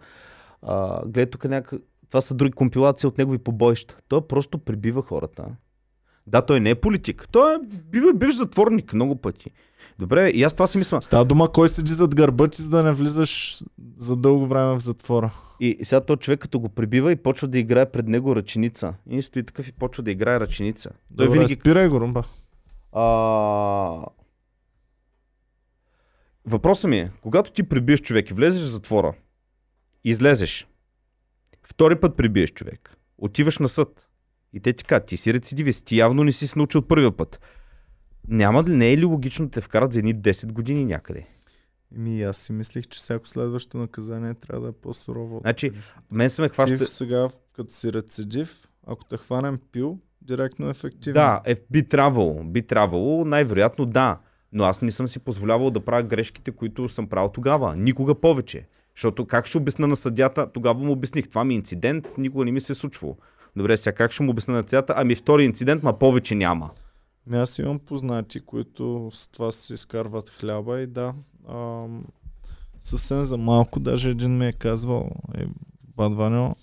А, гледай тук някак... Това са други компилации от негови побоища. Той просто прибива хората. Да, той не е политик. Той е бива бивш затворник много пъти. Добре, и аз това си мисля. Става дума кой седи зад гърба ти, за да не влизаш за дълго време в затвора. И сега този човек като го прибива и почва да играе пред него ръченица. И стои такъв и почва да играе ръченица. Той Добре, винаги спирай го, румба. А... Въпросът ми е, когато ти прибиеш човек и влезеш в затвора, излезеш, втори път прибиеш човек, отиваш на съд и те ти кажат, ти си рецидивист, ти явно не си се научил от първия път. Няма ли, не е ли логично да те вкарат за едни 10 години някъде? Еми, аз си мислих, че всяко следващо наказание трябва да е по-сурово. Значи, мен се ме хваща... сега, като си рецидив, ако те хванем пил, директно е ефективно. Да, е, би трябвало, би трябвало, най-вероятно да. Но аз не съм си позволявал да правя грешките, които съм правил тогава. Никога повече. Защото как ще обясна на съдята, тогава му обясних, това ми е инцидент, никога не ми се е случвало. Добре, сега как ще му обясна на съдята? Ами втори инцидент, ма повече няма. Ми аз имам познати, които с това си изкарват хляба и да, ам, съвсем за малко, даже един ми е казвал, е, Бадваньо,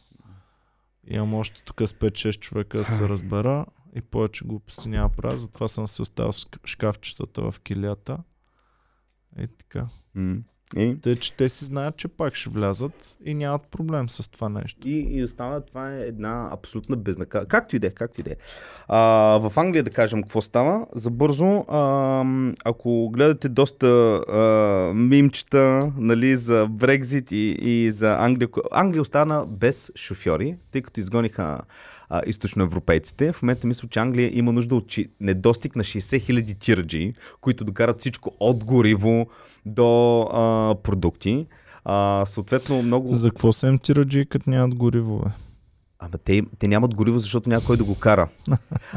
имам още тук с 5-6 човека да се разбера и повече глупости няма правя, затова съм се оставил с шк- шкафчетата в килията. И така. М. И, Тъй, че те си знаят, че пак ще влязат и нямат проблем с това нещо. и, и остава, това е една абсолютна безнака. Както и да е, както и да е. А, в Англия да кажем какво става. За бързо, а, ако гледате доста а, мимчета нали, за Брекзит и, и за Англия. Англия остана без шофьори, тъй като изгониха а, източноевропейците. В момента мисля, че Англия има нужда от недостиг на 60 хиляди тираджи, които докарат всичко от гориво до а, продукти. А, съответно, много... За какво са им тираджи, като нямат гориво, бе? Абе, те, те нямат гориво, защото няма кой да го кара.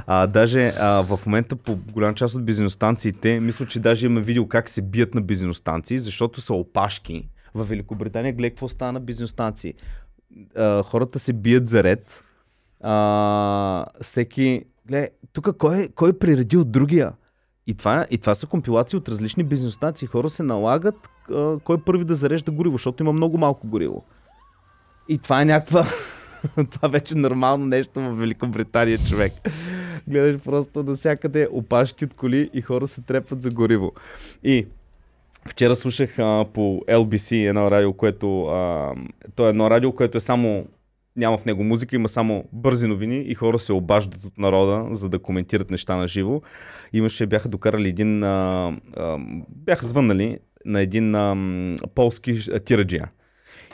А, даже а, в момента по голям част от бензиностанциите, мисля, че даже имаме видео как се бият на бензиностанции, защото са опашки. В Великобритания гледай какво стана на бензиностанции. А, хората се бият за ред. А, всеки... Гледай, тук кой, е- кой е приредил другия? И това, и това са компилации от различни бензиностанции. Хора се налагат а, кой първи да зарежда гориво, защото има много малко гориво. И това е някаква... това вече е нормално нещо в Великобритания, човек. Гледаш просто навсякъде опашки от коли и хора се трепват за гориво. И вчера слушах а, по LBC едно радио, което... А, то е едно радио, което е само... Няма в него музика, има само бързи новини и хора се обаждат от народа, за да коментират неща на живо. Имаше, бяха докарали един... А, а, бяха звъннали на един а, полски тираджия.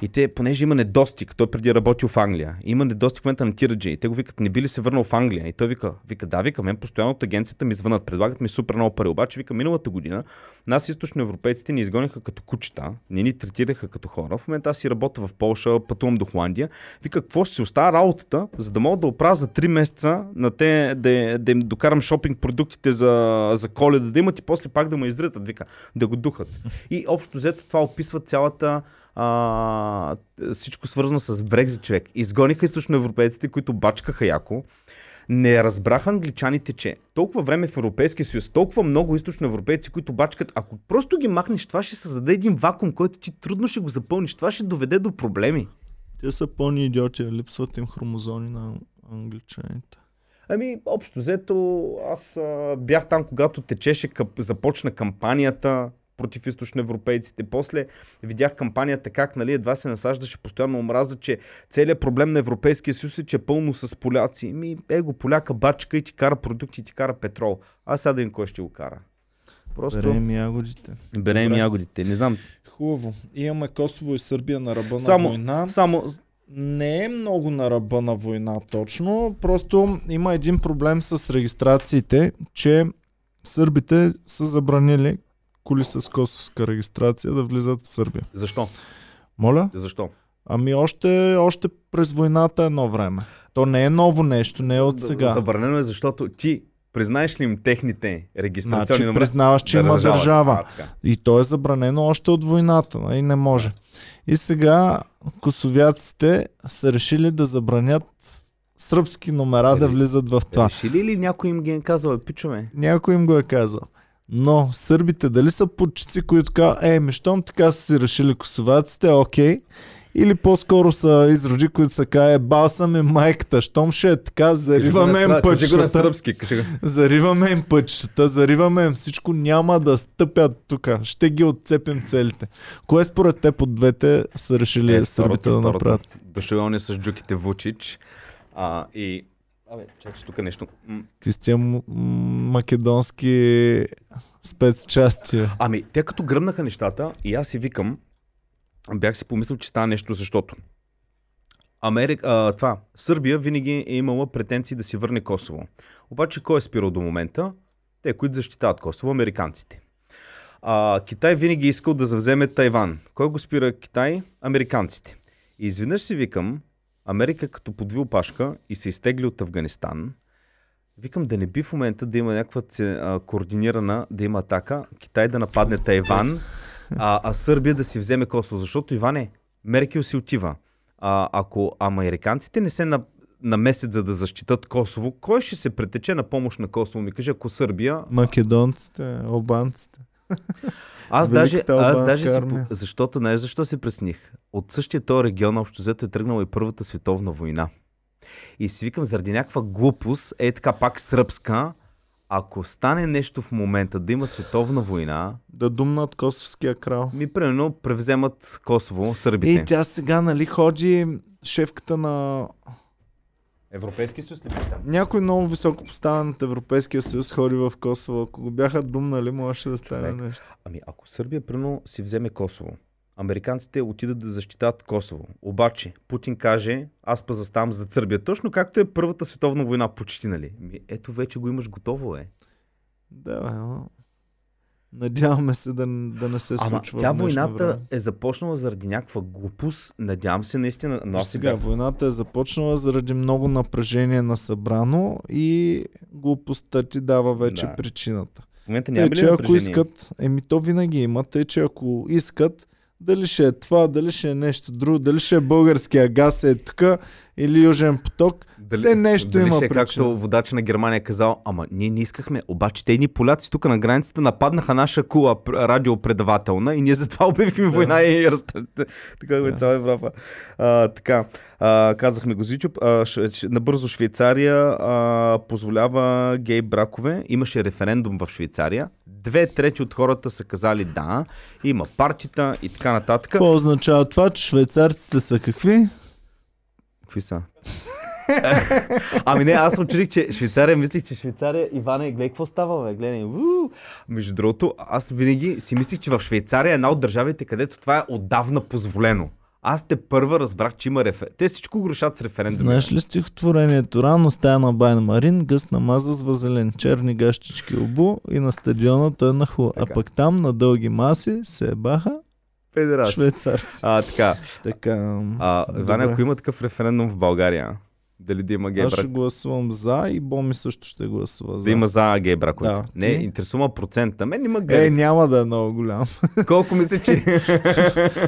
И те, понеже има недостиг, той преди е работил в Англия, има недостиг в момента на тираджи, и те го викат, не би ли се върнал в Англия? И той вика, вика, да, вика, мен постоянно от агенцията ми звънат, предлагат ми супер много пари. Обаче, вика, миналата година нас източноевропейците ни изгониха като кучета, не ни третираха като хора. В момента аз си работя в Полша, пътувам до Холандия. Вика, какво ще си остава работата, за да мога да оправя за 3 месеца на те, да, да им докарам шопинг продуктите за, за коледа, да имат и после пак да ме изритат, вика, да го духат. И общо взето това описва цялата а, всичко свързано с Брекзит човек. Изгониха източноевропейците, които бачкаха яко. Не разбраха англичаните, че толкова време в Европейския съюз, толкова много източноевропейци, които бачкат, ако просто ги махнеш, това ще създаде един вакуум, който ти трудно ще го запълниш. Това ще доведе до проблеми. Те са пълни идиоти, липсват им хромозони на англичаните. Ами, общо взето, аз а, бях там, когато течеше, къп, започна кампанията против източноевропейците. После видях кампанията как нали, едва се насаждаше постоянно омраза, че целият проблем на Европейския съюз е, че е пълно с поляци. Ми, его, поляка бачка и ти кара продукти, и ти кара петрол. Аз сега да им кой ще го кара. Просто... Берем ягодите. Берем Добре. ягодите. Не знам. Хубаво. Имаме Косово и Сърбия на ръба Само- на война. Само Не е много на ръба на война точно. Просто има един проблем с регистрациите, че сърбите са забранили коли с косовска регистрация да влизат в Сърбия. защо? Моля? Защо? Ами още, още през войната едно време. То не е ново нещо, не е от сега. Забранено е, защото ти признаеш ли им техните регистрационни Значи номера? признаваш, че има Държава. държава. А. И то е забранено още от войната. И не може. И сега косовяците са решили да забранят сръбски номера да Еми, влизат в това. Решили ли някой им ги е казал, «Е, пичове? Някой им го е казал. Но сърбите дали са путчици, които казват, е, ми щом така са си решили косоваците, окей. Или по-скоро са изроди, които са казали, е, бал съм е майката, щом ще е така, зариваме им пътчета. сръбски. Зариваме им пътчета, зариваме им всичко, няма да стъпят тук. Ще ги отцепим целите. Кое според те по двете са решили Е, сърбите да направят? Е с джуките Вучич. А, и... Абе, чакай, тук нещо... М, Кристиан М- македонски спецчасти. Ами, те като гръмнаха нещата и аз си викам, бях си помислил, че става нещо, защото Америка, а, това, Сърбия винаги е имала претенции да си върне Косово. Обаче кой е спирал до момента? Те, които защитават Косово, американците. А, Китай винаги е искал да завземе Тайван. Кой го спира Китай? Американците. И изведнъж си викам, Америка като подви опашка и се изтегли от Афганистан, викам да не би в момента да има някаква а, координирана, да има атака, Китай да нападне Тайван, а, а Сърбия да си вземе Косово. Защото, Иване, Меркел си отива. А, ако американците не се на, намесят за да защитат Косово, кой ще се претече на помощ на Косово? Ми каже, ако Сърбия... Македонците, албанците. Аз даже, аз даже си, защото, знаеш защо се пресних? От същия този регион, общо взето е тръгнала и Първата световна война. И си викам, заради някаква глупост, е така пак сръбска, ако стане нещо в момента да има световна война, Да думнат косовския крал. ми примерно превземат Косово, сърбите. И тя сега, нали, ходи шефката на Европейски съюз ли бе там? някой много високо поставен от Европейския съюз ходи в Косово. Ако го бяха думнали, можеше да стане Човек. нещо. Ами ако Сърбия примерно си вземе Косово, американците отидат да защитават Косово. Обаче Путин каже, аз па заставам за Сърбия. Точно както е Първата световна война почти, нали? Ето вече го имаш готово, е. Да, бе, но... Надяваме се да, да не се Ама случва. тя войната време. е започнала заради някаква глупост. Надявам се наистина. Но аз сега, войната е започнала заради много напрежение на събрано и глупостта ти дава вече Да. причината. В момента няма ли че ако искат, еми то винаги има, тъй, че ако искат, дали ще е това, дали ще е нещо друго, дали ще е българския газ е тук или Южен поток, все нещо дали има ще е причина. както водач на Германия е казал, ама ние не искахме, обаче те ни поляци тук на границата нападнаха наша кула радиопредавателна и ние затова обявихме война и разтърте. Така го е Да. цяла Европа. А, така, а, казахме го за YouTube. А, ш, набързо Швейцария а, позволява гей бракове. Имаше референдум в Швейцария. Две трети от хората са казали да. Има партита и така нататък. Какво означава това, че швейцарците са какви? Какви са? ами не, аз очудих, че Швейцария, мислих, че Швейцария, Иване, гледай какво става, бе, гледай. уу. Между другото, аз винаги си мислих, че в Швейцария е една от държавите, където това е отдавна позволено. Аз те първа разбрах, че има референдум. Те всичко го решат с референдум. Знаеш ли стихотворението? Рано стая на Байн Марин, гъс намаза с вазелин, черни гащички обу и на стадиона той е наху. А пък там на дълги маси се баха Федерация. швейцарци. А, така. Така. А, Иван, ако има такъв референдум в България, дали да има гей Аз ще гласувам за и Боми също ще гласува за. Да има за гей бракове. Да. Не, Ти? интересува процент. На мен има Е, гей. няма да е много голям. Колко мисля, че...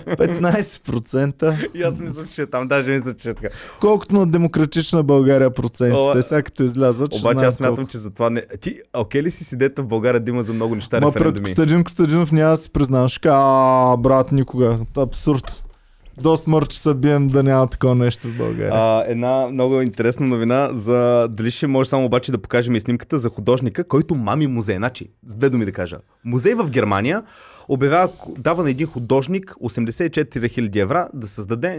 15%. И аз мисля, че е там даже мисля, че е така. Колкото на демократична България процентите. Сега като излязат, ще Обаче аз смятам, колко. че за това не... Ти, окей ли си с идеята в България да има за много неща Ма пред референдуми? Костадин Костадинов няма да си признаваш. Ще кажа, А, брат, никога. Абсурд. До смърт ще се бием да няма такова нещо в България. А, една много интересна новина за дали ще може само обаче да покажем и снимката за художника, който мами музей. Значи, с две думи да кажа. Музей в Германия обявява, дава на един художник 84 000 евра да създаде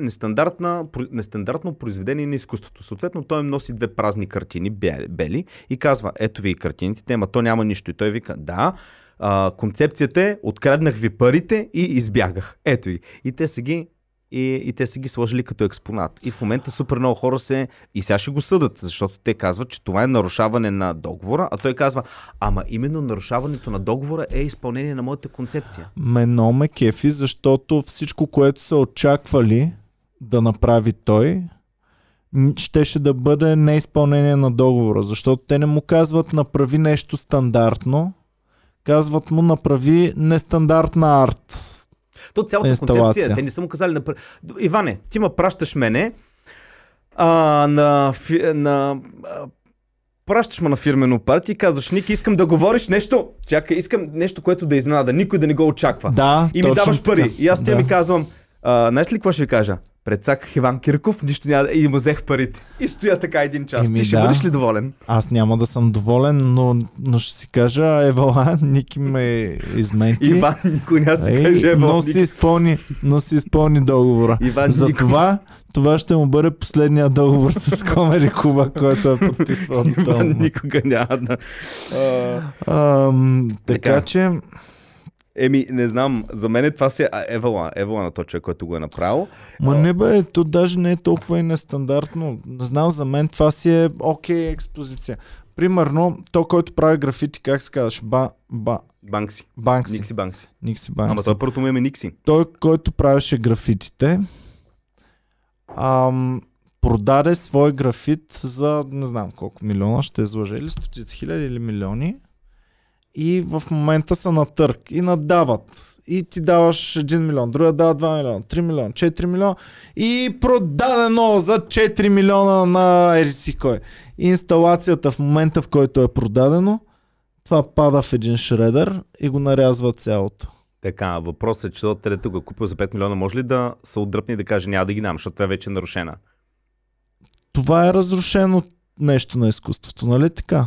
нестандартно произведение на изкуството. Съответно, той им носи две празни картини, бе- бели, и казва, ето ви и картините, ама то няма нищо. И той вика, да, а, концепцията е, откраднах ви парите и избягах. Ето ви. И те са ги и, и те са ги сложили като експонат. И в момента супер много хора се... И сега ще го съдат, защото те казват, че това е нарушаване на договора, а той казва, ама именно нарушаването на договора е изпълнение на моята концепция. Мено ме кефи, защото всичко, което са очаквали да направи той, щеше да бъде неизпълнение на договора, защото те не му казват направи нещо стандартно, казват му направи нестандартна арт. То цялата Инсталация. концепция, те не са му казали... Напр... Иване, ти ме пращаш мене а, на, на пращаш ме на фирмено парти и казваш, Ники, искам да говориш нещо. Чакай, искам нещо, което да изненада, никой да не го очаква. Да, И ми даваш пари. така. И аз ти да. ми казвам, а, знаеш ли какво ще ви кажа? Предсаках Иван Кирков, нищо няма. И му взех парите. И стоя така един час. Еми ти ще да. бъдеш ли доволен? Аз няма да съм доволен, но, но ще си кажа, Евала, Ники ме изменти. Иван никой няма си каже, но Иван, си изпълни, но си изпълни договора. Иван За никой- това, това ще му бъде последния договор с Комери Куба, който е подписвал Иван никога няма да... А, Ам, така, Така. че, Еми, не знам, за мен това си е Евала. Евала на този човек, който го е направил. ма не бе, то даже не е толкова и нестандартно. Не знам, за мен това си е окей експозиция. Примерно, то, който прави графити, как се казваш? Ба, ба, Банкси. Банкси. Никси Банкси. Никси Ама Банкси. това първото му име е Никси. той, който правеше графитите, ам, продаде свой графит за не знам колко милиона, ще излъжа или стотици хиляди или милиони. И в момента са на търг и надават. И ти даваш 1 милион, другия дава 2 милиона, 3 милиона, 4 милиона и продадено за 4 милиона на Ериси кой. Инсталацията в момента, в който е продадено, това пада в един шредър и го нарязва цялото. Така, въпросът е, че този телето го е купил за 5 милиона, може ли да се отдръпне и да каже няма да ги дам, защото това вече е нарушена? това е разрушено нещо на изкуството, нали така?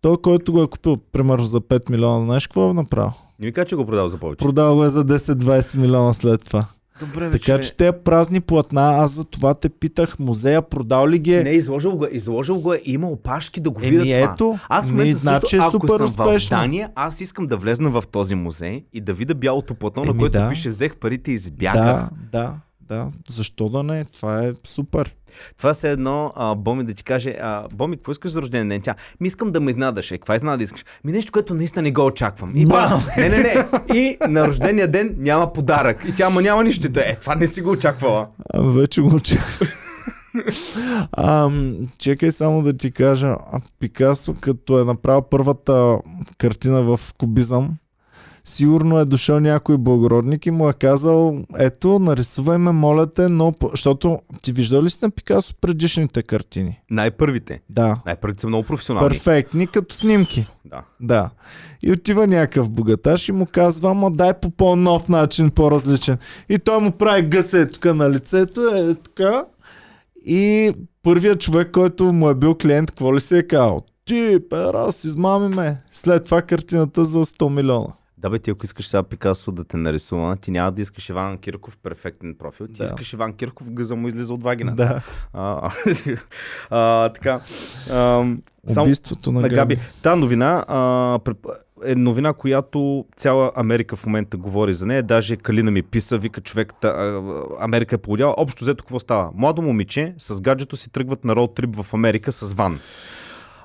Той, който го е купил, примерно за 5 милиона, знаеш какво е направил? Не ми кажа, че го продал за повече. Продал го е за 10-20 милиона след това. Добре, Така че те празни платна, аз за това те питах, музея продал ли ги е? Не, изложил го, е- изложил го е, има опашки да го видят това. ето, Аз в ми, значи е ако супер съм успешно. в Дания, аз искам да влезна в този музей и да видя бялото платно, на което да. пише взех парите и избягах. Да, да, да. Защо да не? Това е супер. Това е едно, а, Боми да ти каже, а, Боми, какво искаш за рожден ден? Тя, ми искам да ме изнадаш. Е, каква изнада искаш? Ми нещо, което наистина не го очаквам. И! Не, не, не. И на рождения ден няма подарък. И тя, ма няма нищо. Е, това не си го очаквала. А, вече го уча. Ам, чекай само да ти кажа, а Пикасо, като е направил първата картина в кубизъм, сигурно е дошъл някой благородник и му е казал, ето, нарисувай ме, моля те, но... по-» Защото ти виждал ли си на Пикасо предишните картини? Най-първите. Да. Най-първите са много професионални. Перфектни, като снимки. Да. Да. И отива някакъв богаташ и му казва, ама дай по по-нов начин, по-различен. И той му прави гъсе тук на лицето, е така. И първият човек, който му е бил клиент, какво ли си е казал? Ти, пера, измами ме. След това картината за 100 милиона. Да бе, ти ако искаш сега Пикасо да те нарисува, ти няма да искаш Иван Кирков перфектен профил. Ти Да. искаш Иван Кирков, гъза му излиза от вагина. Да. А, а, така. само Убийството на, на Габи. Габи. Та новина а, е новина, която цяла Америка в момента говори за нея. Даже Калина ми писа, вика човек, та, а, Америка е полудяла. Общо взето какво става? Младо момиче с гаджето си тръгват на роуд трип в Америка с ван.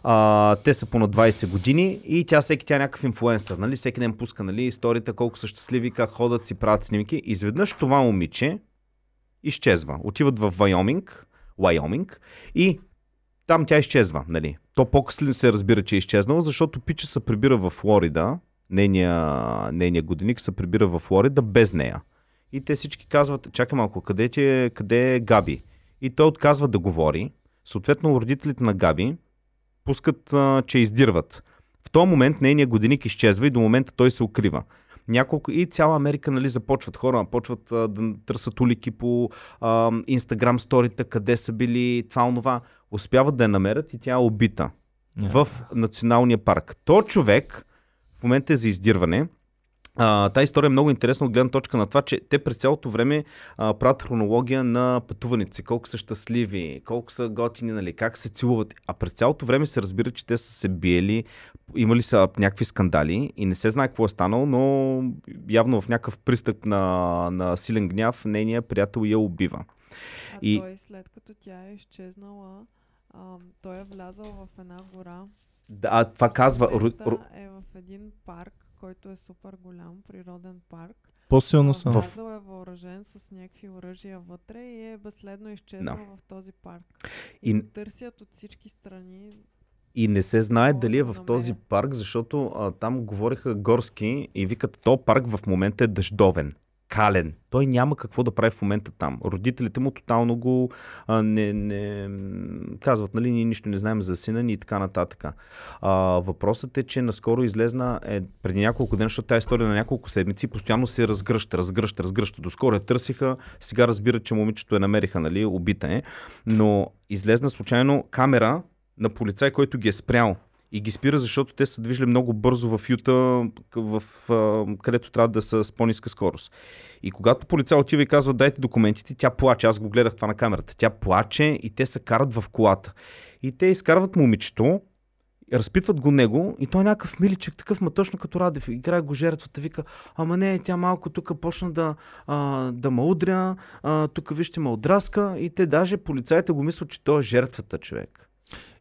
А, те са по на 20 години и тя всеки тя е някакъв инфлуенсър, нали? Всеки ден пуска нали, историята, колко са щастливи, как ходят си, правят снимки. Изведнъж това момиче изчезва. Отиват в Вайоминг, Вайоминг и там тя изчезва. Нали? То по-късно се разбира, че е изчезнала, защото Пича се прибира в Флорида, нейния, нейния годиник се прибира в Флорида без нея. И те всички казват, чакай малко, къде, ти е, къде е Габи? И той отказва да говори. Съответно, родителите на Габи пускат, а, че издирват. В този момент нейният годиник изчезва и до момента той се укрива. Няколко и цяла Америка нали, започват хора, почват а, да търсят улики по Инстаграм сторита, къде са били, това, онова. Успяват да я намерят и тя е убита в националния парк. То човек в момента е за издирване. А, тази история е много интересна от гледна точка на това, че те през цялото време а, правят хронология на пътуването си, колко са щастливи, колко са готини, нали, как се целуват. А през цялото време се разбира, че те са се биели, имали са някакви скандали и не се знае какво е станало, но явно в някакъв пристъп на, на силен гняв нейният приятел я убива. А И- той след като тя е изчезнала, ам, той е влязал в една гора. Да, а, това казва. Е в един парк, който е супер голям, природен парк. По-силно съм. Влязъл е въоръжен с някакви оръжия вътре и е безследно изчезнал в този парк. И, И- търсят от всички страни. И не се знае дали е в този парк, защото а, там говореха горски и викат, то парк в момента е дъждовен, кален. Той няма какво да прави в момента там. Родителите му тотално го а, не, не казват, нали, ние нищо не знаем за сина ни и така нататък. А, въпросът е, че наскоро излезна е, преди няколко дена, защото тази история на няколко седмици постоянно се разгръща, разгръща, разгръща. Доскоро я търсиха, сега разбират, че момичето я намериха, нали, убита е. Но излезна случайно камера на полицай, който ги е спрял. И ги спира, защото те са движили много бързо в Юта, в, където трябва да са с по-ниска скорост. И когато полицай отива и казва, дайте документите, тя плаче. Аз го гледах това на камерата. Тя плаче и те се карат в колата. И те изкарват момичето, разпитват го него и той е някакъв миличък, такъв ма точно като Радев. Играе го жертвата, вика, ама не, тя малко тук почна да, а, да ме удря, тук вижте ме отдраска и те даже полицаите го мислят, че той е жертвата човек.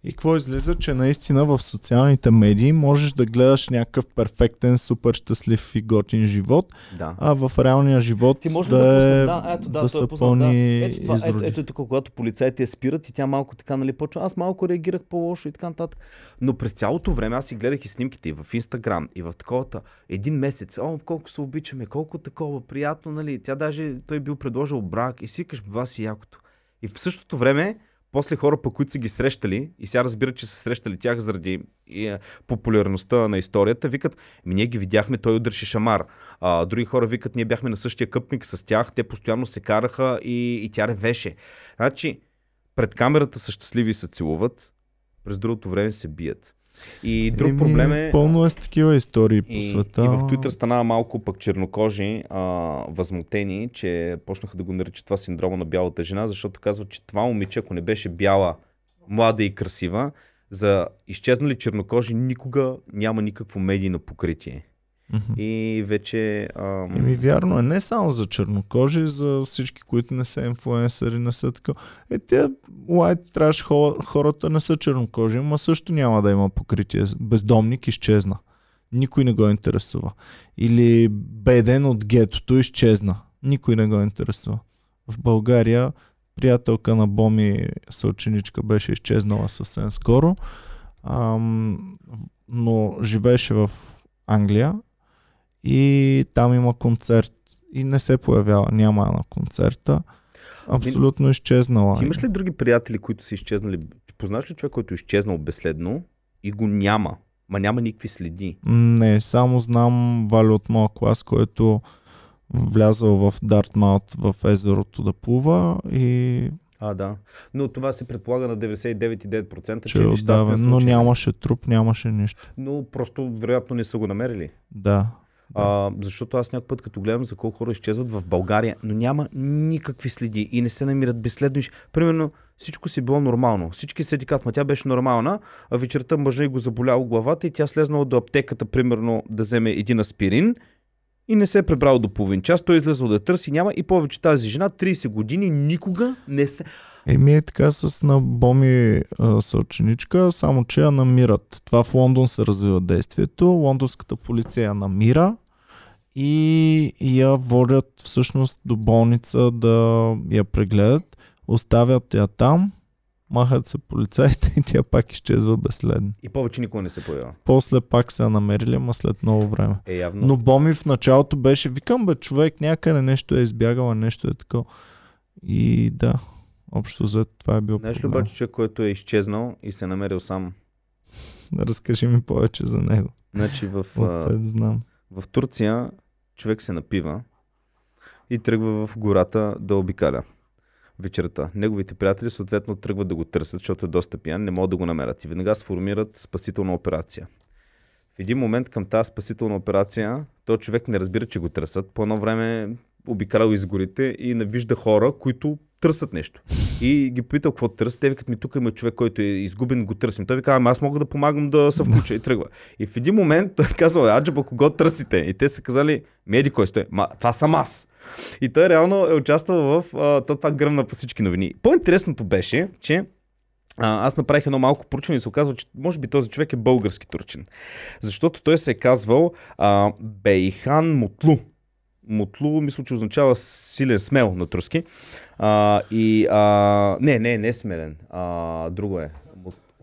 И какво излиза, че наистина в социалните медии можеш да гледаш някакъв перфектен, супер щастлив и готин живот, Да. а в реалния живот Ти може да, да, е, пусна, да, ето, да, да са е пуснал, пълни да. Ето, това, ето, ето, тук, когато полицаите я спират и тя малко така, нали, почва. Аз малко реагирах по-лошо и така нататък. Но през цялото време аз си гледах и снимките и в Инстаграм, и в таковата. Един месец. О, колко се обичаме, колко такова, приятно, нали. Тя даже, той бил предложил брак и си викаш, ба си якото. И в същото време, после хора, по които са ги срещали, и сега разбират, че са срещали тях заради е, популярността на историята, викат, ми ние ги видяхме, той удреше шамар. А, други хора викат, ние бяхме на същия къпник с тях, те постоянно се караха и, и тя ревеше. Значи, пред камерата са щастливи и се целуват, през другото време се бият. И друг Еми, проблем е... Пълно е с такива истории по И, света. и в Twitter стана малко пък чернокожи а, възмутени, че почнаха да го наричат това синдрома на бялата жена, защото казват, че това момиче, ако не беше бяла, млада и красива, за изчезнали чернокожи никога няма никакво медийно покритие. И вече... Ам... Еми вярно е, не само за чернокожи, за всички, които не са инфлуенсъри, не са така. Е, те лайт траш хора, хората не са чернокожи, ама също няма да има покритие. Бездомник изчезна. Никой не го интересува. Или беден от гетото изчезна. Никой не го интересува. В България приятелка на Боми съученичка беше изчезнала съвсем скоро, ам, но живееше в Англия и там има концерт и не се появява, няма на концерта. Абсолютно изчезнала. Ти е. имаш ли други приятели, които са изчезнали? Познаш ли човек, който е изчезнал безследно и го няма? Ма няма никакви следи. Не, само знам Валя от моя клас, който влязъл в Дартмаут в езерото да плува и А, да. Но това се предполага на 99,9%, че че е е отдавен, но нямаше труп, нямаше нищо. Но просто вероятно не са го намерили. Да. А, защото аз някой път, като гледам за колко хора изчезват в България, но няма никакви следи и не се намират безследно. Примерно, всичко си било нормално. Всички се казват, ма тя беше нормална, а вечерта мъжа и го заболял главата и тя слезнала до аптеката, примерно, да вземе един аспирин и не се е пребрал до половин час. Той е излезъл да търси, няма и повече тази жена, 30 години, никога не се... Еми е така с на Боми а, съученичка, само че я намират. Това в Лондон се развива действието. Лондонската полиция я намира и я водят всъщност до болница да я прегледат. Оставят я там, махат се полицаите и тя пак изчезва безследно. И повече никога не се появява. После пак се намерили, ама след много време. Е, явно. Но Боми в началото беше, викам бе, човек някъде нещо е избягала, нещо е такова. И да, общо за това е било Знаеш ли обаче човек, който е изчезнал и се е намерил сам? Разкажи ми повече за него. Значи в, От теб знам. в Турция човек се напива и тръгва в гората да обикаля вечерта. Неговите приятели съответно тръгват да го търсят, защото е доста пиян, не могат да го намерят. И веднага сформират спасителна операция. В един момент към тази спасителна операция, този човек не разбира, че го търсят. По едно време обикалял из горите и навижда хора, които търсят нещо. И ги питал какво търсят. Те викат ми, тук има човек, който е изгубен, го търсим. Той ви казва, «Ама аз мога да помагам да се включа и тръгва. И в един момент той казва, Аджаба, кого търсите? И те са казали, меди кой сте? Ма, това съм аз. И той реално е участвал в а, то това гръмна по всички новини. По-интересното беше, че аз направих едно малко проучване и се оказва, че може би този човек е български турчин. Защото той се е казвал а, Бейхан Мутлу. Мутлу, мисля, че означава силен, смел на турски. А, и, а, не, не, не е смелен. А, друго е.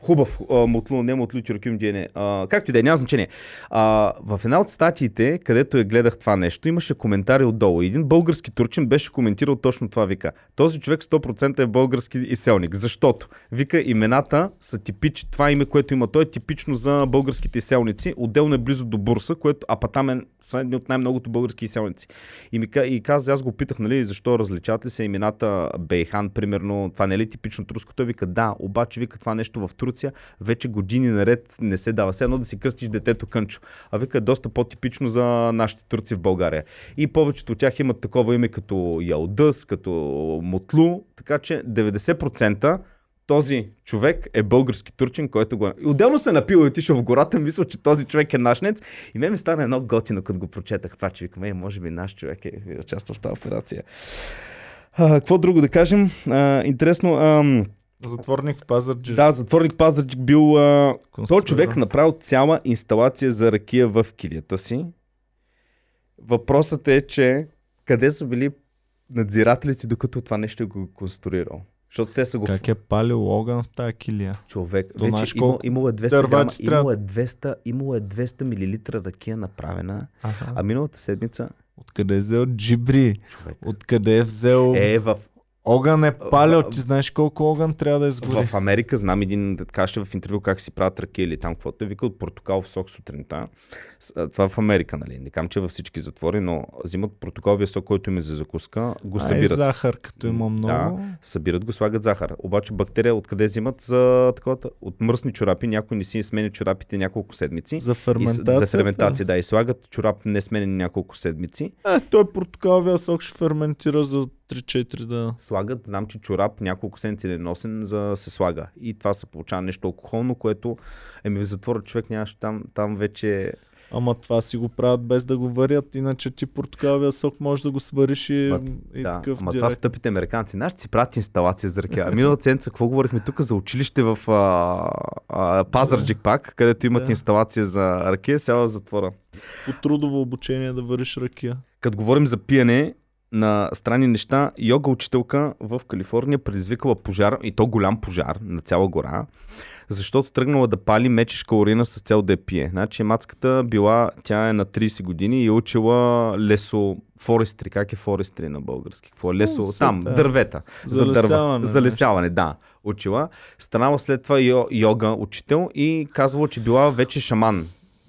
Хубав а, мутлу, не мутлу тюркюм диене. А, както и да е, няма значение. А, в една от статиите, където я гледах това нещо, имаше коментари отдолу. Един български турчин беше коментирал точно това. Вика, този човек 100% е български изселник. Защото, вика, имената са типични. Това име, което има той е типично за българските изселници. Отделно е близо до Бурса, което, а па там е, са едни от най-многото български изселници. И, ми, и каза, аз го питах, нали, защо различават ли се имената Бейхан, примерно, това не е ли типично турско? Той вика, да, обаче вика това нещо в Турция вече години наред не се дава. Все едно да си кръстиш детето кънчо. А вика е доста по-типично за нашите турци в България. И повечето от тях имат такова име като Ялдъс, като Мотлу, така че 90% този човек е български турчин, който го... И отделно се напил и отишъл в гората, мисля, че този човек е нашнец. И ме ми стана едно готино, като го прочетах това, че викаме, може би наш човек е е участвал в тази операция. А, какво друго да кажем? А, интересно, ам, Затворник в Пазарджи. да, затворник Пазарджик бил... А... Този конструира. човек направил цяла инсталация за ракия в килията си. Въпросът е, че къде са били надзирателите, докато това нещо го е конструирал? Защото те са го... Как е палил огън в тази килия? Човек, То вече имало, колко имало е 200 дърва грама, имало е 200, имало е 200 мл ракия направена, Аха. а миналата седмица Откъде е взел джибри? човек Откъде е взел... е в Огън е палил. в- Ти знаеш колко огън трябва да изгори? В Америка знам един, да каже в интервю как си правят ръки или там каквото е, вика от портокал в сок сутринта. Това в Америка, нали? Не кам, че във всички затвори, но взимат портокаловия сок, който им е за закуска, го А, е събират. захар, като има много. Да, събират го, слагат захар. Обаче бактерия откъде взимат за такова? От мръсни чорапи, някой не си сменя чорапите няколко седмици. За ферментация. за ферментация, да. И слагат чорап не сменен няколко седмици. Е, той портокаловия сок ще ферментира за 3-4 да. Слагат, знам, че чорап няколко седмици не е носен, за се слага. И това се получава нещо алкохолно, което еми в затвора човек нямаш там, там вече... Ама това си го правят без да го варят, иначе ти портокаловия сок можеш да го свариш и, Ма, и да, такъв ама това директ. са тъпите американци. Знаеш, че си правят инсталация за ръка. А миналата седмица какво говорихме тук за училище в а, а, Пазарджик пак, където имат Да. инсталация за ръке, сега затвора. По трудово обучение да вариш ракия. Като говорим за пиене на странни неща, йога учителка в Калифорния предизвикала пожар, и то голям пожар на цяла гора, защото тръгнала да пали мечешка урина с цел да я пие. Значи мацката била, тя е на 30 години и е учила лесо, форестри, как е форестри на български? Какво е лесо? супер. Там, дървета. За дърва. Залесяване, Залесяване, да. Учила. Станала след това йо, йога учител и казвала, че била вече шаман.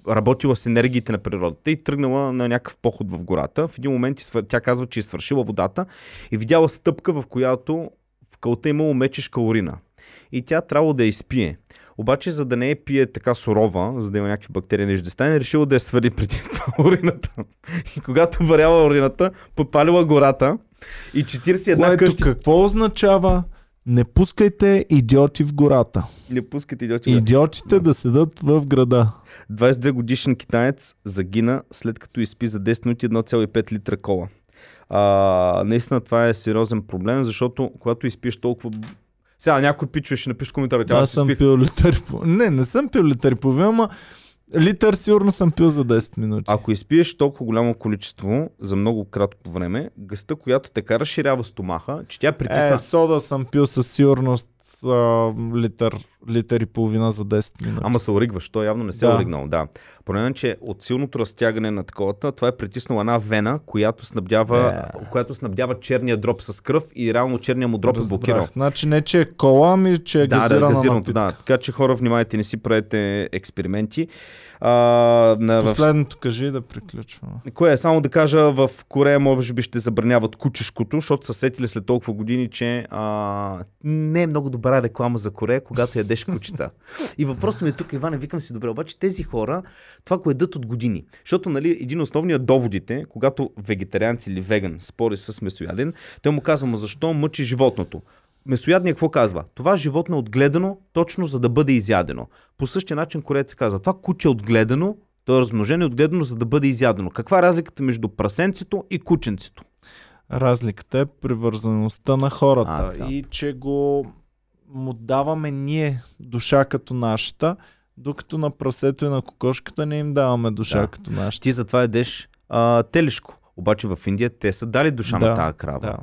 Работила с енергиите на природата и тръгнала на някакъв поход в гората. В един момент тя казва, че е свършила водата и видяла стъпка, в която в кълта е имало мечешка урина. И тя трябвало да я изпие. Обаче, за да не я пие така сурова, за да има някакви бактерии нещо да стане, решила да я свари преди това урината. И когато варяла урината, подпалила гората и 41 Което къщи. какво означава? Не пускайте идиоти в гората. Не пускате идиоти. бе. Идиотите да седат в града. 22 годишен китаец загина след като изпи за 10 минути 1,5 литра кола. А, наистина това е сериозен проблем, защото когато изпиеш толкова... Сега някой пичове ще напише в коментара, тя Аз съм спих. пил литър. Не, не съм пил литър половина, ама литър сигурно съм пил за 10 минути. Ако изпиеш толкова голямо количество за много кратко време, гъста, която те кара ширява стомаха, че тя притисна... Е, сода съм пил със сигурност а, литър, литър и половина за 10 минути. Ама се оригваш, той явно не се Да. е оригнал, да. Проблемът е, че от силното разтягане на таковата, това е притиснала една вена, която снабдява, Е. която снабдява черния дроп с кръв и реално черния му дроп е блокирал. Разбрах. Значи не, че е кола, ами че е Да, да, газирана газираното, напитка. да. Така че хора, внимайте, не си правете експерименти. А, на, в... Последното кажи и да приключваме. Кое е? Само да кажа, в Корея може би ще забраняват кучешкото, защото са сетили след толкова години, че а, не е много добра реклама за Корея, когато ядеш кучета. И въпросът ми е тук, Иване, викам си добре, обаче тези хора това го едат от години. Защото нали, един основният доводите, когато вегетарианец или веган спори с месояден, той му казва, защо мъчи животното? Месоядният какво казва? Това животно е отгледано точно за да бъде изядено. По същия начин корец казва, това куче е отгледано, то е размножено и отгледано за да бъде изядено. Каква е разликата между прасенцето и кученцето? Разликата е привързаността на хората А, така. и че го му даваме ние душа като нашата, докато на прасето и на кокошката не им даваме душа Да. като нашата. Ти затова едеш а, телешко. Обаче в Индия те са дали душа Да, на тази крава. Да.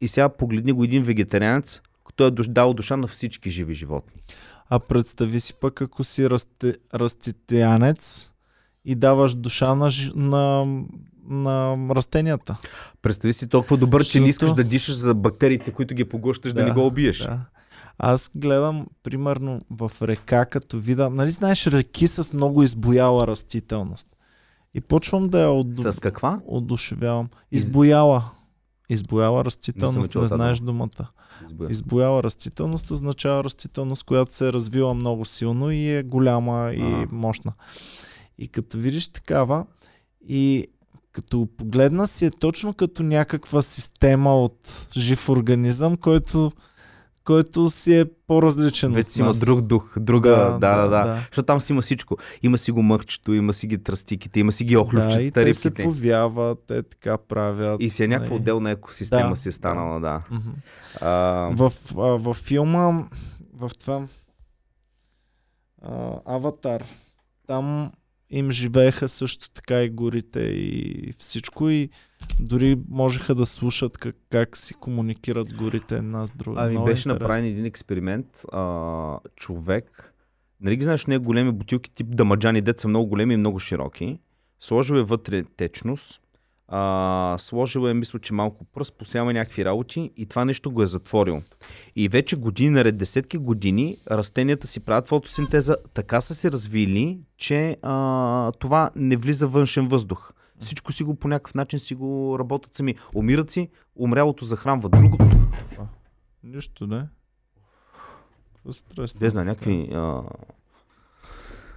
И сега погледни го един вегетарианец, който е дал душа на всички живи животни. А представи си пък, ако си расте, раститянец и даваш душа на, на, на растенията. Представи си толкова добър, че не искаш Защото- да дишаш за бактериите, които ги поглъщаш, да, Да, не го убиеш. Да. Аз гледам, примерно, в река, като вида, нали знаеш, реки с много избояла растителност. И почвам да я оду... С каква? одушевявам. Из- Избояла. Избояла растителност, не тази знаеш думата. Избоя. Избояла растителност означава растителност, която се е развила много силно и е голяма и А. мощна. И като видиш такава и като погледна си е точно като някаква система от жив организъм, който, който си е по-различен Вече си има друг дух, друга, да, да, да. да. да. Защото там си има всичко. Има си го мъхчето, има си ги тръстиките, има си ги Да, и охлювчета, те се повяват, те така правят. И си е някаква нали. отделна екосистема Да, си е станала, да. Мгм. А, В, а, в филма, в това а, Аватар, там им живееха също така и горите и всичко и дори можеха да слушат как, как си комуникират горите една с друга. Ами Много беше интересно. направен един експеримент. А, човек, нали ги знаеш, не големи бутилки тип дамаджани, дет са много големи и много широки. Сложил е вътре течност. А, сложил е, мисля, че малко пръст, посява някакви работи и това нещо го е затворил. И вече години наред, десетки години, растенията си правят фотосинтеза, така са се развили, че а, това не влиза външен въздух. Всичко си го по някакъв начин си го работят сами. Умират си, умрялото захранва другото. Нищо, не. Стрес? Не знам, някакви... А...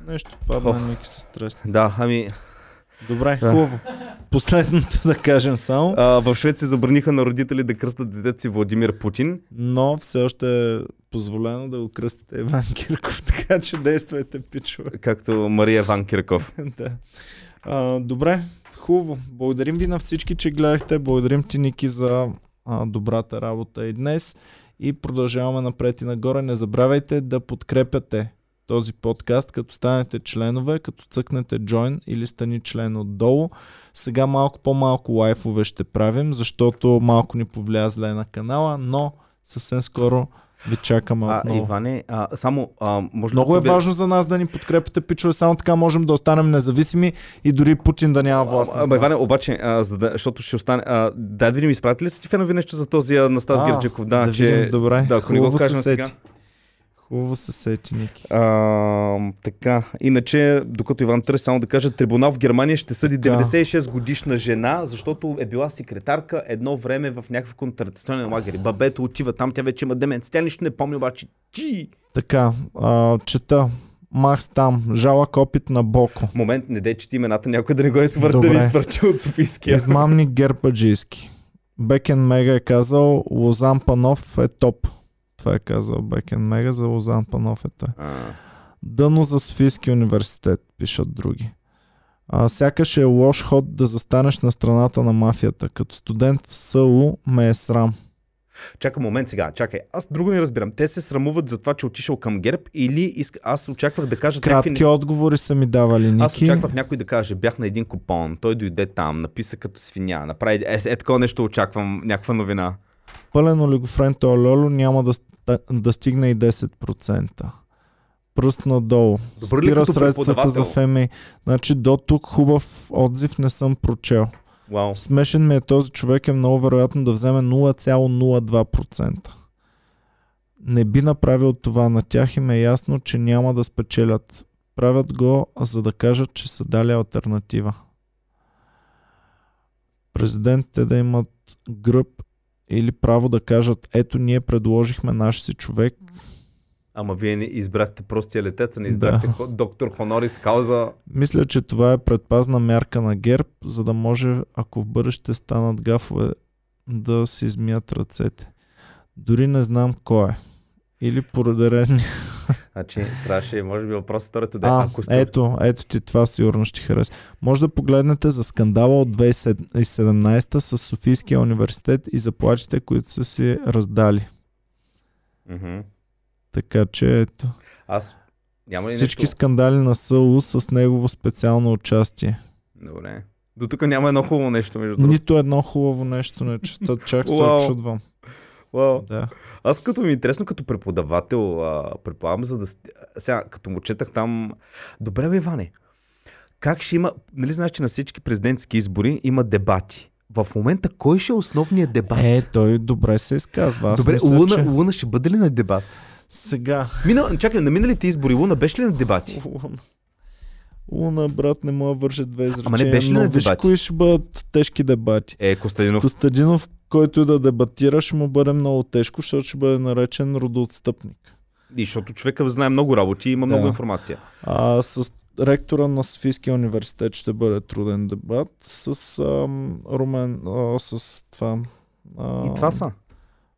Нещо падна. Ники се стрес. Да, ами... Добре, Да. хубаво. Последното да кажем само, А, в Швеция забраниха на родители да кръстат детето си Владимир Путин. но все още е позволено да го кръстите Иван Кирков, така че действайте, пичове. Както Мария Ван Кирков. да. А, добре, хубаво. Благодарим ви на всички, че гледахте. Благодарим ти, Ники, за а, добрата работа и днес. И продължаваме напред и нагоре. Не забравяйте да подкрепяте този подкаст, като станете членове, като цъкнете join или стани член отдолу. Сега малко по-малко лайфове ще правим, защото малко ни повлия зле на канала, но съвсем скоро ви чакаме А, отново. Иване, а, само а, може Много да е важно за нас да ни подкрепите, пичове. Само така можем да останем независими и дори Путин да няма власт. А, Ама, Иване, обаче, а, за да, защото ще остане... А, дай да видим, изпратили ли са ти фенови нещо за този Анастас А, Герджиков? Да, да че... видим, добре. Да, ако не го Хубаво се кажем сега. Хубаво се сети, Ники. А, така, иначе, докато Иван търси, само да кажа, трибунал в Германия ще съди Така. 96 годишна жена, защото е била секретарка едно време в някакъв концентрационен лагер. Бабето отива там, тя вече има деменция. Тя нищо не помни, обаче ти. Така, а, чета. Макс там, жалък опит на Боко. Момент, не дей, че ти имената някой да не го е свъртали Добре. и свърчил от Софийския. Измамник герпаджийски. Бекен Мега е казал, Лозан Панов е топ. Това е казал Бекен Мега, за Лозан Панов е той. Дъно за Софийски университет, пишат други. А, сякаш е лош ход да застанеш на страната на мафията. Като студент в СУ ме е срам. Чакай момент сега, чакай. Аз друго не разбирам. Те се срамуват за това, че отишъл към ГЕРБ или иска... аз очаквах да кажат Кратки някакви... отговори са ми давали, Ники. Аз очаквах някой да каже, бях на един купон, той дойде там, написа като свиня, направи... Е, е, такова нещо очаквам, някаква новина. Пълен олигофрен то лоло няма да, да стигне и 10%. Пръст надолу. Добър ли Спира средствата за ФМИ. Значи до тук хубав отзив не съм прочел. Вау. Смешен ми е този човек е много вероятно да вземе 0,02%. Не би направил това. На тях им е ясно, че няма да спечелят. Правят го, за да кажат, че са дали альтернатива. Президентите да имат гръб или право да кажат, ето ние предложихме наш си човек. Ама вие не избрахте простия летец, а не избрахте Да. доктор Хонорис Кауза. Мисля, че това е предпазна мярка на ГЕРБ, за да може, ако в бъдеще станат гафове, да си измият ръцете. Дори не знам кой е. Или поради Значи, трябваше, може би въпрос второто да А, ако сте... ето, ето ти това сигурно ще хареса. Може да погледнете за скандала от 2017 с Софийския университет и заплачите, които са си раздали. Мгм. Така че ето. Аз... Няма ли Всички нещо... скандали на СУ с негово специално участие. Добре. До тук няма едно хубаво нещо, между другото. Нито едно хубаво нещо не чета, чак се очудвам. Да. Аз като ми е интересно като преподавател, предполагам, за да... Сега, като му четах там... Добре, бе, Иване, как ще има... Нали знаеш, че на всички президентски избори има дебати? В момента кой ще е основният дебат? Е, той добре се изказва. Аз Добре, мисля, Луна, че... Луна ще бъде ли на дебат? Сега. Мина, чакай, на миналите избори Луна беше ли на дебати? Луна. Луна, брат, не мога да върши две изречения. не беше ли на виж дебати? кои ще бъдат тежки дебати. Е, С Костадинов. Който и да дебатира, ще му бъде много тежко, защото ще бъде наречен родоотстъпник. И защото човека знае много работи и има много Да. информация. А с ректора на Софийския университет ще бъде труден дебат. С ам, Румен, а, с това... А, И това са.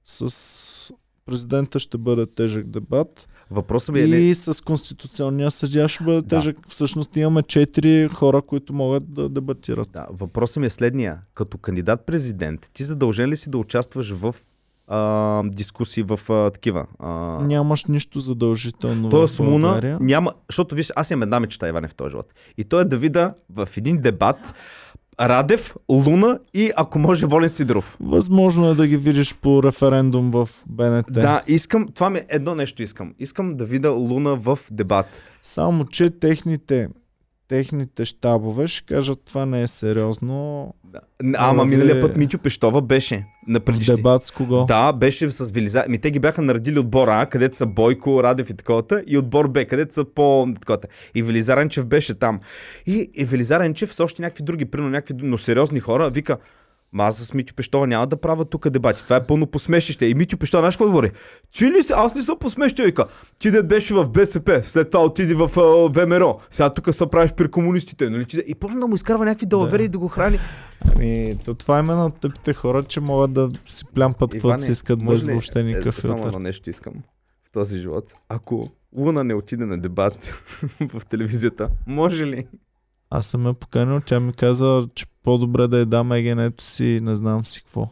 С президента ще бъде тежък дебат. Въпросът ми е... И с Конституционния съдия ще бъде Да. тежък. Всъщност имаме четири хора, които могат да дебатират. Да, въпросът ми е следния. Като кандидат-президент, ти задължен ли си да участваш в а, дискусии в а, такива? А, Нямаш нищо задължително Тоест България. няма, защото виж, аз имам една мечта, Иване, в този живот. И то е да видя в един дебат Радев, Луна и ако може Волен Сидоров. Възможно е да ги видиш по референдум в БНТ. Да, искам, това ми е едно нещо искам. Искам да видя Луна в дебат. Само, че техните, техните щабове ще кажат това не е сериозно. Ама Абе, миналия път Митю Пещова беше на В предишни. дебат с кого? Да, беше с Велизар. Ми те ги бяха наредили отбор А, където са Бойко, Радев и таковата, и отбор Б, където са по таковата. И Велизар Енчев беше там. И, и Велизар Енчев с още някакви други, примерно някакви, но сериозни хора, вика, Ма аз с Митю Пещова няма да правя тук дебати. Това е пълно посмешище. И Митю Пещова, знаеш какво говори? Чи ли си? Аз не съм посмешен, вика. Ти дед беше в БСП, след това отиди в а, ВМРО. Сега тук се правиш при комунистите. Нали? И почна да му изкарва някакви далавери и да го храни. Ами, то това е именно тъпите хора, че могат да си плямпат каквото си искат без въобще никакъв е, Само едно нещо искам в този живот. Ако Луна не отиде на дебат в телевизията, може ли? Аз съм я поканил, тя ми каза, че по-добре да я дам егенето си, не знам си какво.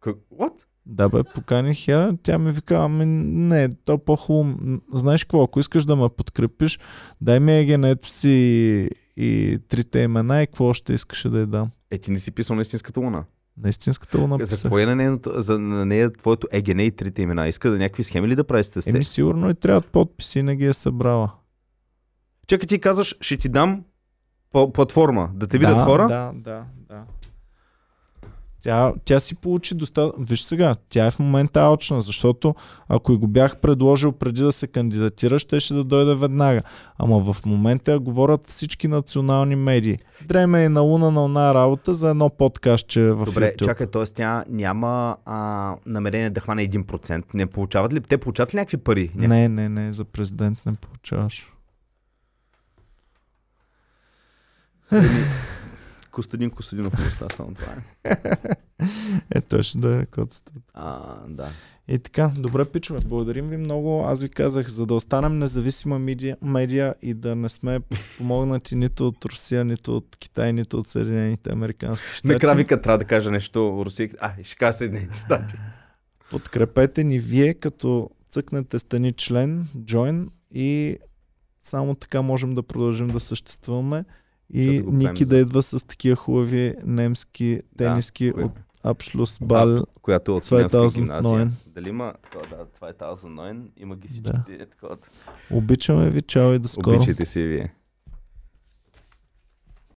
Как? What? Да бе, поканих я, тя ми вика, ами не, то е по-хубаво. Знаеш какво, ако искаш да ме подкрепиш, дай ми егенето си и, и трите имена и какво още искаше да я дам. Е, ти не си писал на истинската Луна. На истинската го За какво е на, нейното, за, на нея твоето ЕГН и трите имена? Иска да някакви схеми ли да прави сте? Еми сигурно и трябват подписи, не ги е събрала. Чакай ти казваш, ще ти дам платформа, да те видят да, хора. Да, да, да. Тя, тя си получи доста... Виж сега, тя е в момента алчна, защото ако и го бях предложил преди да се кандидатира, щеше да дойде веднага. Ама в момента говорят всички национални медии. Дреме е на луна на една работа за едно подкастче в Добре, YouTube. чакай, т.е. тя няма а, намерение да хване 1%. Не получават ли? Те получават ли някакви пари? Ня- Не, не, не, за президент не получаваш. Костадин Костадинов му остава само това. Е. Е, ще да е коцата. А, да. И така, добре, пичове, благодарим ви много. Аз ви казах, за да останем независима медия, медия и да не сме помогнати нито от Русия, нито от Китай, нито от Съединените Американски щати. Накрая вика трябва да кажа нещо Русия. А, ще кажа Съединените щати. Подкрепете ни вие, като цъкнете стани член, join и само така можем да продължим да съществуваме. И Да Ники за- да идва с такива хубави немски тениски кои- от Абшлус Бал. която е от 2009. Смилянска гимназия. Дали има да, 2009, има ги всички Да. да. такова. Обичаме ви, чао и до скоро. Обичайте и вие.